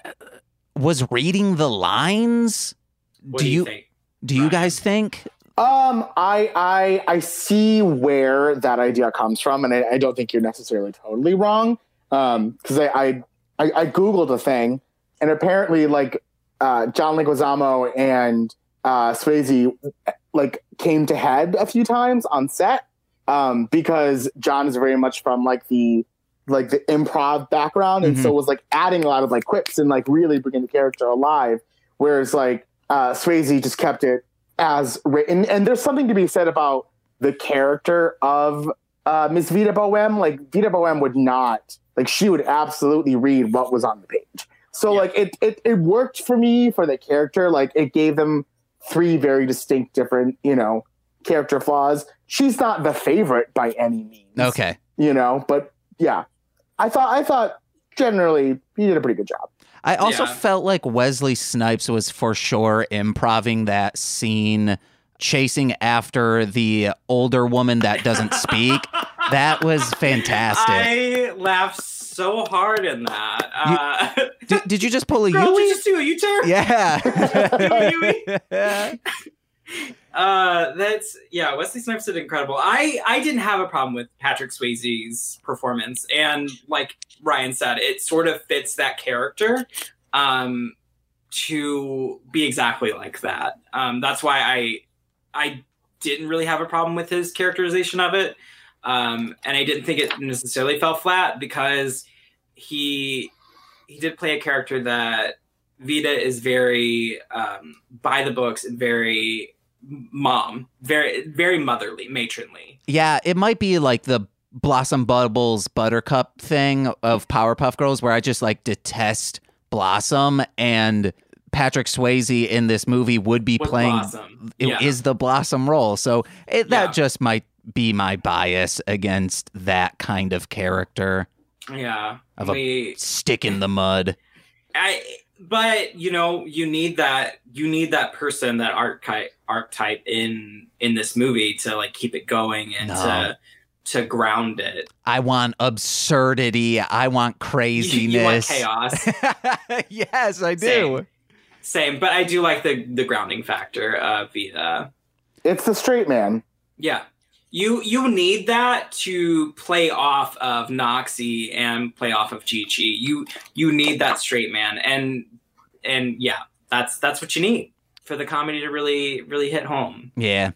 was reading the lines. What do do, you think? do you Ryan? guys think? Um, I I I see where that idea comes from, and I, I don't think you're necessarily totally wrong. Um, because I, I I I googled the thing, and apparently, like uh, John Leguizamo and uh, Swayze like came to head a few times on set, um, because John is very much from like the like the improv background, and so was like adding a lot of like quips and like really bringing the character alive. Whereas like uh, Swayze just kept it as written. And there's something to be said about the character of uh, Miss Vida Boheme. Like Vida Boheme would not like she would absolutely read what was on the page. So Yeah. like it, it it worked for me for the character. Like it gave them three very distinct different you know character flaws. She's not the favorite by any means. Okay. you know, but yeah, I thought I thought generally he did a pretty good job. I also Yeah. felt like Wesley Snipes was for sure improving that scene chasing after the older woman that doesn't speak. that was (laughs) fantastic. I laughed so hard in that. Uh, did, did you just pull a (laughs) girl, did Yui? you just do a U-turn? Yeah. (laughs) Uh, that's yeah. Wesley Snipes did incredible. I I didn't have a problem with Patrick Swayze's performance, and like Ryan said, it sort of fits that character. Um, to be exactly like that. Um, that's why I I didn't really have a problem with his characterization of it. Um, and I didn't think it necessarily fell flat because he he did play a character that Vida is very um, by the books and very mom, very very motherly, matronly. yeah, it might be like the Blossom Bubbles Buttercup thing of Powerpuff Girls where I just like detest Blossom and Patrick Swayze in this movie would be With playing Blossom. it Yeah. is the blossom role. So it, that Yeah. just might be my bias against that kind of character. Yeah, Of a- Stick in the mud. I, but you know, you need that. You need that person, that archetype, archetype in in this movie to like keep it going and No. to to ground it. I want absurdity. I want You, craziness. (laughs) you want chaos. (laughs) yes, I do. Same. Same, but I do like the the grounding factor of Vida. Uh, it's the straight man. Yeah. You you need that to play off of Noxie and play off of Chi Chi. You you need that straight man and and yeah, that's that's what you need for the comedy to really really hit home. Yeah.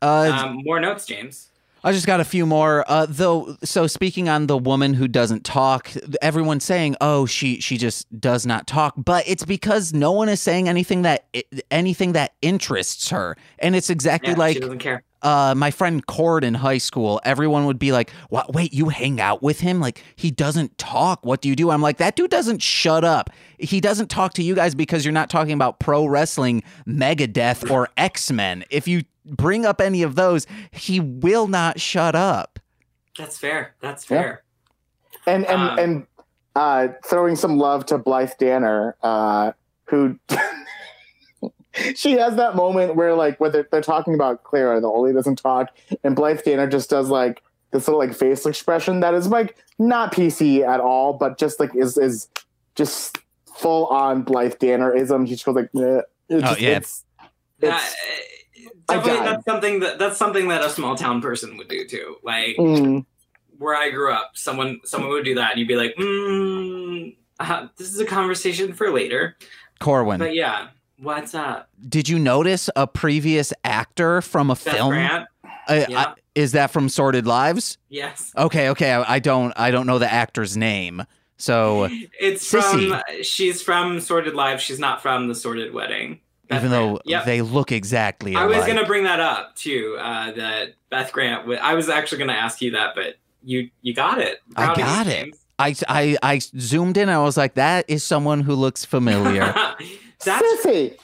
Uh, Um, more notes, James. I just got a few more. Uh, though, so speaking on the woman who doesn't talk, everyone's saying, "Oh, she she just does not talk," but it's because no one is saying anything that anything that interests her, and it's exactly Yeah, she like doesn't care. Uh, my friend Cord in high school. Everyone would be like, "What? Wait, you hang out with him? Like he doesn't talk? What do you do?" I'm like, "That dude doesn't shut up. He doesn't talk to you guys because you're not talking about pro wrestling, Megadeth, or X Men. If you bring up any of those, he will not shut up." That's fair. That's Yeah. fair. and and Um, and uh, throwing some love to Blythe Danner, uh, who (laughs) she has that moment where like when they're, they're talking about Clara, the only doesn't talk, and Blythe Danner just does like this little like face expression that is like not PC at all, but just like is is just full on Blythe Dannerism. She just goes like, "Meh." It's Oh, just- yeah. it's- That, I definitely, died. that's something that that's something that a small town person would do too. Like mm. where I grew up, someone someone would do that, and you'd be like, mm, uh, "This is a conversation for later." Corwin, But yeah, what's up, did you notice a previous actor from a film? Grant? I, Yeah. I, is that from Sordid Lives? Yes. Okay, okay. I, I don't I don't know the actor's name. So It's Sissy. from she's from Sordid Lives. She's not from the Sordid Wedding. Beth even though Grant. Yep. they look exactly I alike. was gonna bring that up too. Uh, that Beth Grant. w- I was actually gonna ask you that, but you you got it. I Proud you, got it. I, I I zoomed in. I was like, that is someone who looks familiar. (laughs) That's Sissy.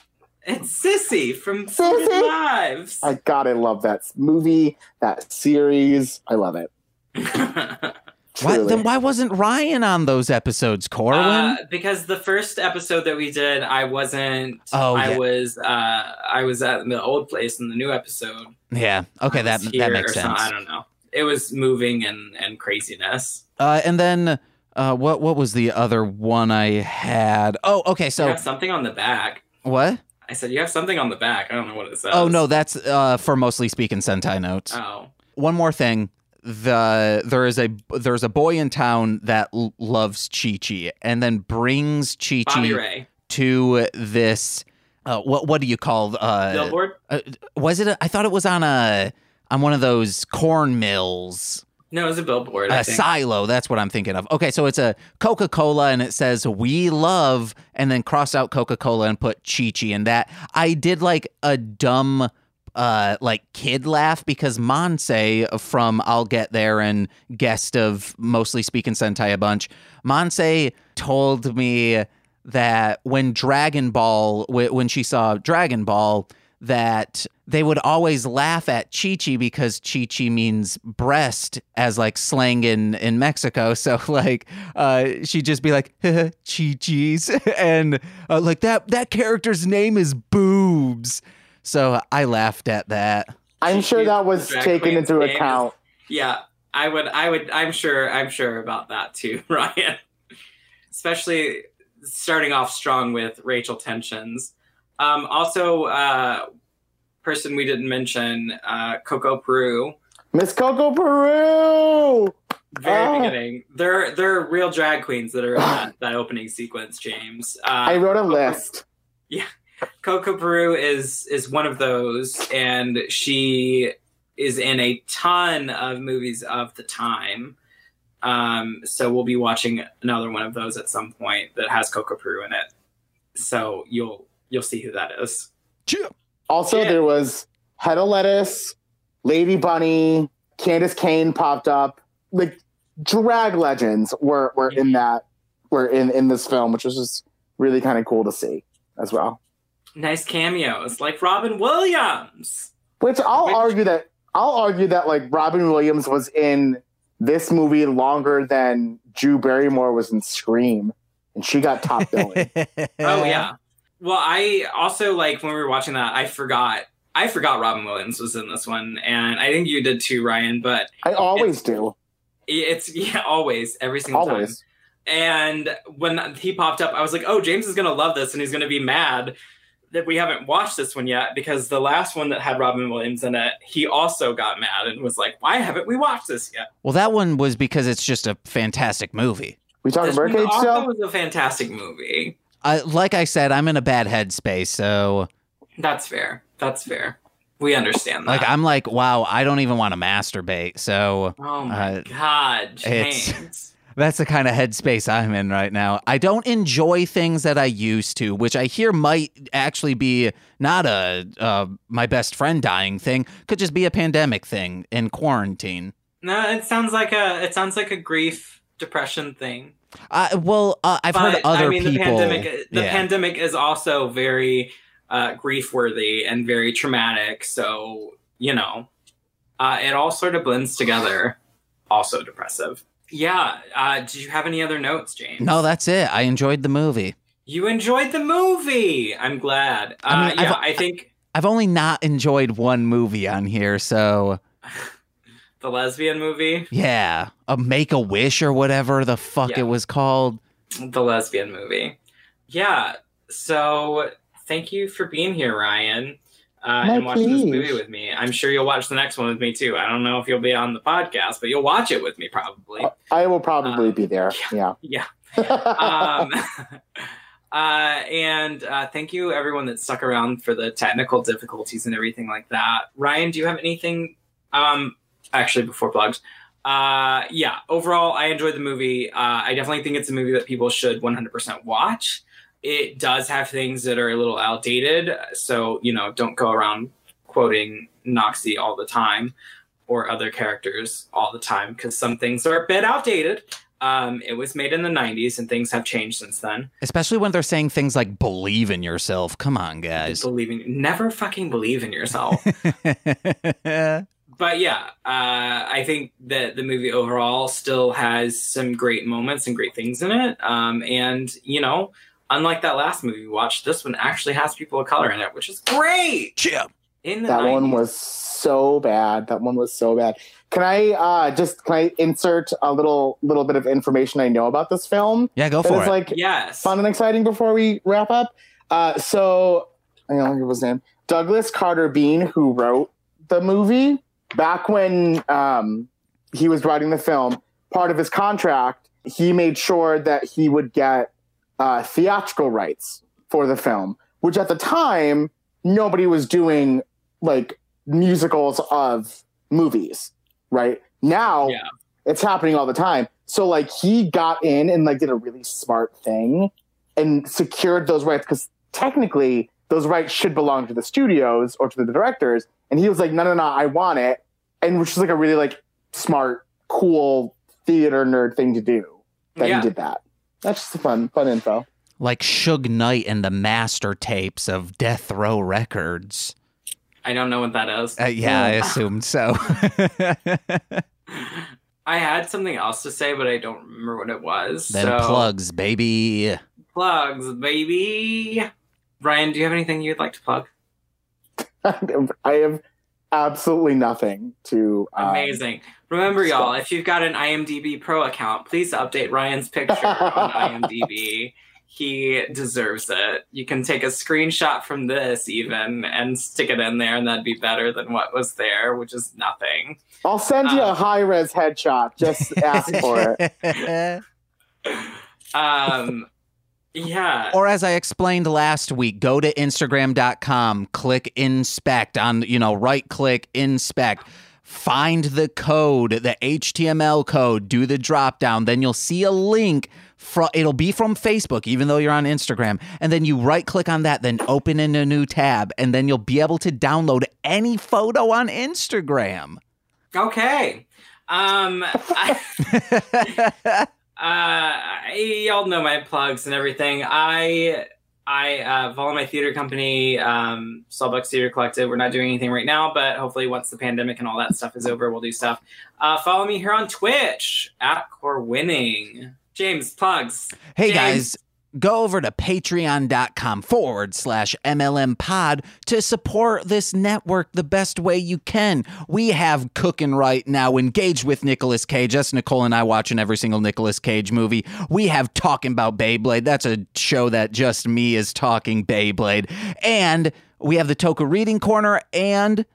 it's Sissy from Sordid Sissy? Lives. I God, I love that movie, that series. I love it. (laughs) why, then why wasn't Ryan on those episodes, Corwin? Uh, because the first episode that we did, I wasn't. Oh, I yeah. was. Uh, I was at the old place in the new episode. yeah. Okay, that that makes or some- sense. I don't know. It was moving and and craziness. Uh, and then uh, what what was the other one I had? Oh, okay. you So have something on the back. what? I said you have something on the back. I don't know what it says. Oh no, that's uh, for mostly speaking Sentai notes. Oh. One more thing. The there is a there's a boy in town that l- loves Chi Chi and then brings Chi Chi to this. Uh, what what do you call uh, Billboard. uh was it a, I thought it was on a on one of those corn mills No, it was a billboard. I a silo that's what i'm thinking of okay so it's a coca-cola and it says we love and then cross out coca-cola and put chi-chi and that i did like a dumb uh like kid laugh because Monse from I'll Get There and guest of mostly speaking Sentai a bunch, Monse told me that when Dragon Ball when she saw Dragon Ball that they would always laugh at Chi Chi because Chi Chi means breast as like slang in in Mexico. (laughs) So like uh she'd just be like (laughs) Chi Chi's (laughs) and uh, like that that character's name is boobs. So I laughed at that. I'm sure that was taken into name is- account. Yeah, I would. I would. I'm sure. I'm sure about that too, Ryan. Especially starting off strong with racial tensions. Um, also, uh, person we didn't mention, uh, Coco Peru. Miss Coco Peru. Very Ah. beginning. They're they're real drag queens that are in that, that opening sequence, James. Uh, I wrote a list. Yeah, Coco Peru is is one of those, and she is in a ton of movies of the time. Um, so we'll be watching another one of those at some point that has Coco Peru in it. So you'll you'll see who that is. Also, Yeah. there was Hedda Lettuce, Lady Bunny, Candis Cayne popped up. Like drag legends were were in that were in in this film, which was just really kind of cool to see as well. Nice cameos like Robin Williams. Which I'll Which- argue that I'll argue that like Robin Williams was in this movie longer than Drew Barrymore was in Scream, and she got top billing. (laughs) Oh yeah. Well, I also like when we were watching that, I forgot. I forgot Robin Williams was in this one, and I think you did too, Ryan. But I always do. it's yeah, always every single time. And when he popped up, I was like, "Oh, James is gonna love this, and he's gonna be mad that we haven't watched this one yet because the last one that had Robin Williams in it, he also got mad and was like, "Why haven't we watched this yet?" Well, that one was because it's just a fantastic movie. We talking This one Birdcage also still? was a fantastic movie. I, like I said, I'm in a bad headspace, so That's fair. That's fair. We understand that. like I'm like, wow, I don't even want to masturbate. So oh my uh, god, James. (laughs) that's the kind of headspace I'm in right now. I don't enjoy things that I used to, which I hear might actually be not a uh, my best friend dying thing. Could just be a pandemic thing in quarantine. No, it sounds like a it sounds like a grief depression thing. Uh, well, uh, I've heard other I mean, people. the pandemic the yeah. pandemic is also very uh, grief worthy and very traumatic. So you know, uh, it all sort of blends together. Also depressive. Yeah. Uh, did you have any other notes, James? no, that's it. I enjoyed the movie. You enjoyed the movie. I'm glad. Uh, I mean, yeah, I've- I think I've only not enjoyed one movie on here, so (laughs) the lesbian movie, yeah, a Make a Wish or whatever the fuck Yeah. it was called. the lesbian movie. Yeah. So thank you for being here, Ryan, uh, and watching this movie with me. I'm sure you'll watch the next one with me too. I don't know if you'll be on the podcast, but you'll watch it with me probably. I will probably Um, be there. Yeah. Yeah. (laughs) (laughs) um, (laughs) uh, and uh, thank you everyone that stuck around for the technical difficulties and everything like that. Ryan, do you have anything Um, actually, before plugs, uh, yeah. Overall, I enjoyed the movie. Uh, I definitely think it's a movie that people should 100% watch. It does have things that are a little outdated, so you know, don't go around quoting Noxie all the time or other characters all the time because some things are a bit outdated. Um, it was made in the 90s and things have changed since then. Especially when they're saying things like believe in yourself. Come on, guys. Believing, never fucking believe in yourself. (laughs) but yeah, uh, I think that the movie overall still has some great moments and great things in it. Um, and, you know, unlike that last movie we watched, this one actually has people of color in it, which is great. Yeah. In the that 90s. one was so bad. That one was so bad. Can I uh, just can I insert a little little bit of information I know about this film? Yeah, go for is it. like Yes. fun and exciting before we wrap up. Uh, so I don't know his name. Douglas Carter Beane, who wrote the movie, back when um, he was writing the film, part of his contract, he made sure that he would get uh, theatrical rights for the film, which at the time nobody was doing like musicals of movies, right? Now Yeah. it's happening all the time. So like he got in and like did a really smart thing and secured those rights because technically those rights should belong to the studios or to the directors. And he was like, no, no, no, I want it. And which is like a really like smart, cool theater nerd thing to do that Yeah. he did that. That's just fun, fun info. like Suge Knight and the master tapes of Death Row Records. I don't know what that is. Uh, yeah, I (laughs) assumed so. (laughs) I had something else to say, but I don't remember what it was. then so plugs, baby. plugs, baby. Ryan, do you have anything you'd like to plug? (laughs) I have absolutely nothing to. Um, Amazing. Remember, y'all, if you've got an IMDb Pro account, please update Ryan's picture on (laughs) IMDb. He deserves it. You can take a screenshot from this, even, and stick it in there, and that'd be better than what was there, which is nothing. I'll send you a high res headshot. Just ask for it. (laughs) Um, yeah. or as I explained last week, go to instagram.com, click inspect on, you know, right click inspect. Find the code, the HTML code, do the drop down, then you'll see a link from it'll be from Facebook even though you're on Instagram and then you right click on that then open in a new tab and then you'll be able to download any photo on Instagram. Okay. Um, I, (laughs) (laughs) uh, y'all know my plugs and everything. I I uh, follow my theater company, um, Sawbucks Theater Collective. We're not doing anything right now, but hopefully once the pandemic and all that stuff is over, we'll do stuff. Uh, follow me here on Twitch at Core Winning. James plugs. Hey James. guys, go over to patreon.com forward slash MLM pod to support this network the best way you can. We have Cooking Right Now, Engaged with Nicolas Cage. That's Nicole and I watching every single Nicolas Cage movie. We have Talking About Beyblade. That's a show that just me is talking Beyblade. And we have the Toka Reading Corner and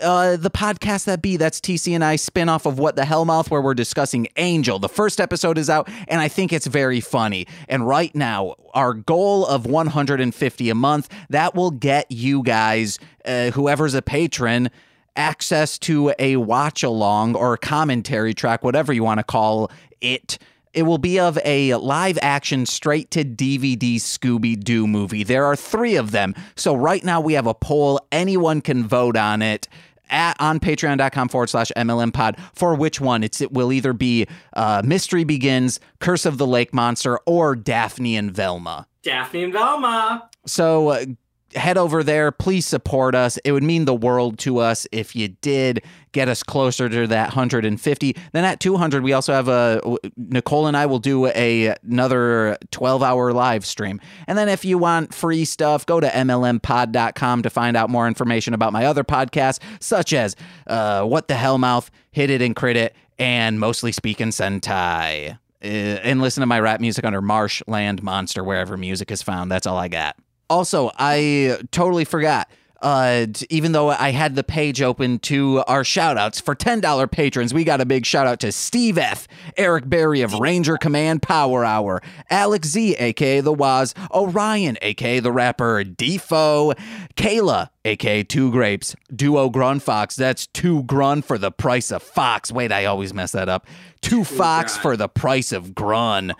uh, the podcast that be that's TC and I spin off of What the Hellmouth, where we're discussing Angel. The first episode is out, and I think it's very funny. And right now, our goal of 150 a month that will get you guys, uh, whoever's a patron, access to a watch along or a commentary track, whatever you want to call it. It will be of a live action straight to DVD Scooby Doo movie. There are three of them. So right now we have a poll. Anyone can vote on it. At, on patreon.com forward slash MLM pod for which one it's it will either be uh, Mystery Begins, Curse of the Lake Monster, or Daphne and Velma. Daphne and Velma. So uh, head over there. Please support us. It would mean the world to us if you did get us closer to that 150. Then at 200, we also have a Nicole and I will do a another 12 hour live stream. And then if you want free stuff, go to mlmpod.com to find out more information about my other podcasts, such as uh, What the Hellmouth, Hit It and Crit It, and Mostly Speaking Sentai. Uh, and listen to my rap music under Marshland Monster, wherever music is found. That's all I got. Also, I totally forgot. Uh, even though I had the page open to our shout outs for $10 patrons, we got a big shout out to Steve F., Eric Berry of Ranger Command Power Hour, Alex Z, aka The Waz, Orion, aka The Rapper, Defo, Kayla, aka Two Grapes, Duo Grun Fox, that's two grun for the price of Fox. Wait, I always mess that up. Two, Fox grun. for the price of Grun.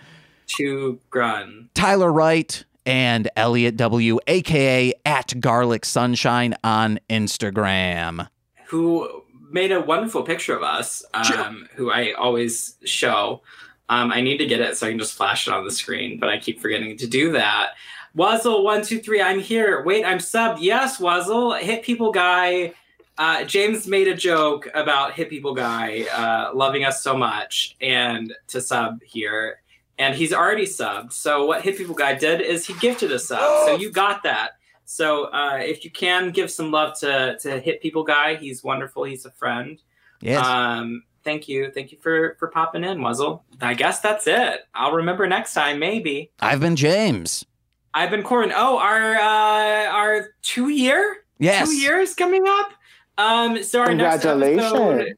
Two Grun. Tyler Wright and Elliot W, aka at Garlic Sunshine on Instagram. who made a wonderful picture of us, um, who I always show. Um, I need to get it so I can just flash it on the screen, but I keep forgetting to do that. Wuzzle, one, two, three, I'm here. Wait, I'm subbed. Yes, Wuzzle, Hit People Guy. Uh, James made a joke about Hit People Guy uh, loving us so much and to sub here. And he's already subbed. So, what Hit People Guy did is he gifted a sub. So, you got that. So uh, if you can give some love to to Hit People Guy, he's wonderful. He's a friend. Yes. Um, thank you, thank you for for popping in, Wuzzle. I guess that's it. I'll remember next time, maybe. I've been James. I've been Corin. Oh, our uh, our two year Yes. two years coming up. Um, so our next episode.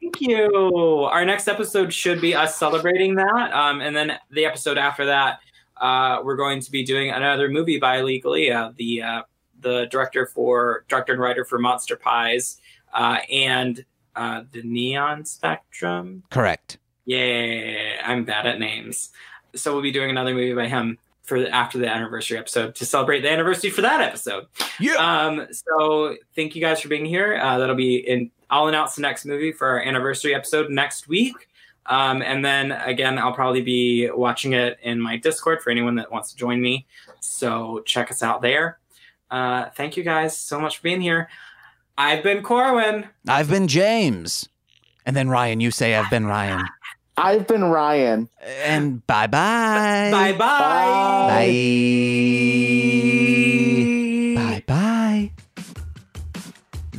Thank you. Our next episode should be us celebrating that. Um, and then the episode after that, uh, we're going to be doing another movie by Lee Galea, the uh, the director for director and writer for Monster Pies uh, and uh, the Neon Spectrum. Correct. Yeah, I'm bad at names. So we'll be doing another movie by him for after the anniversary episode to celebrate the anniversary for that episode. Yeah. Um, so thank you guys for being here. Uh, that'll be in. I'll announce the next movie for our anniversary episode next week. Um, and then again, I'll probably be watching it in my Discord for anyone that wants to join me. So check us out there. Uh, thank you guys so much for being here. I've been Corwin. I've been James. And then Ryan, you say I've been Ryan. I've been Ryan. And bye bye. Bye bye. Bye. Bye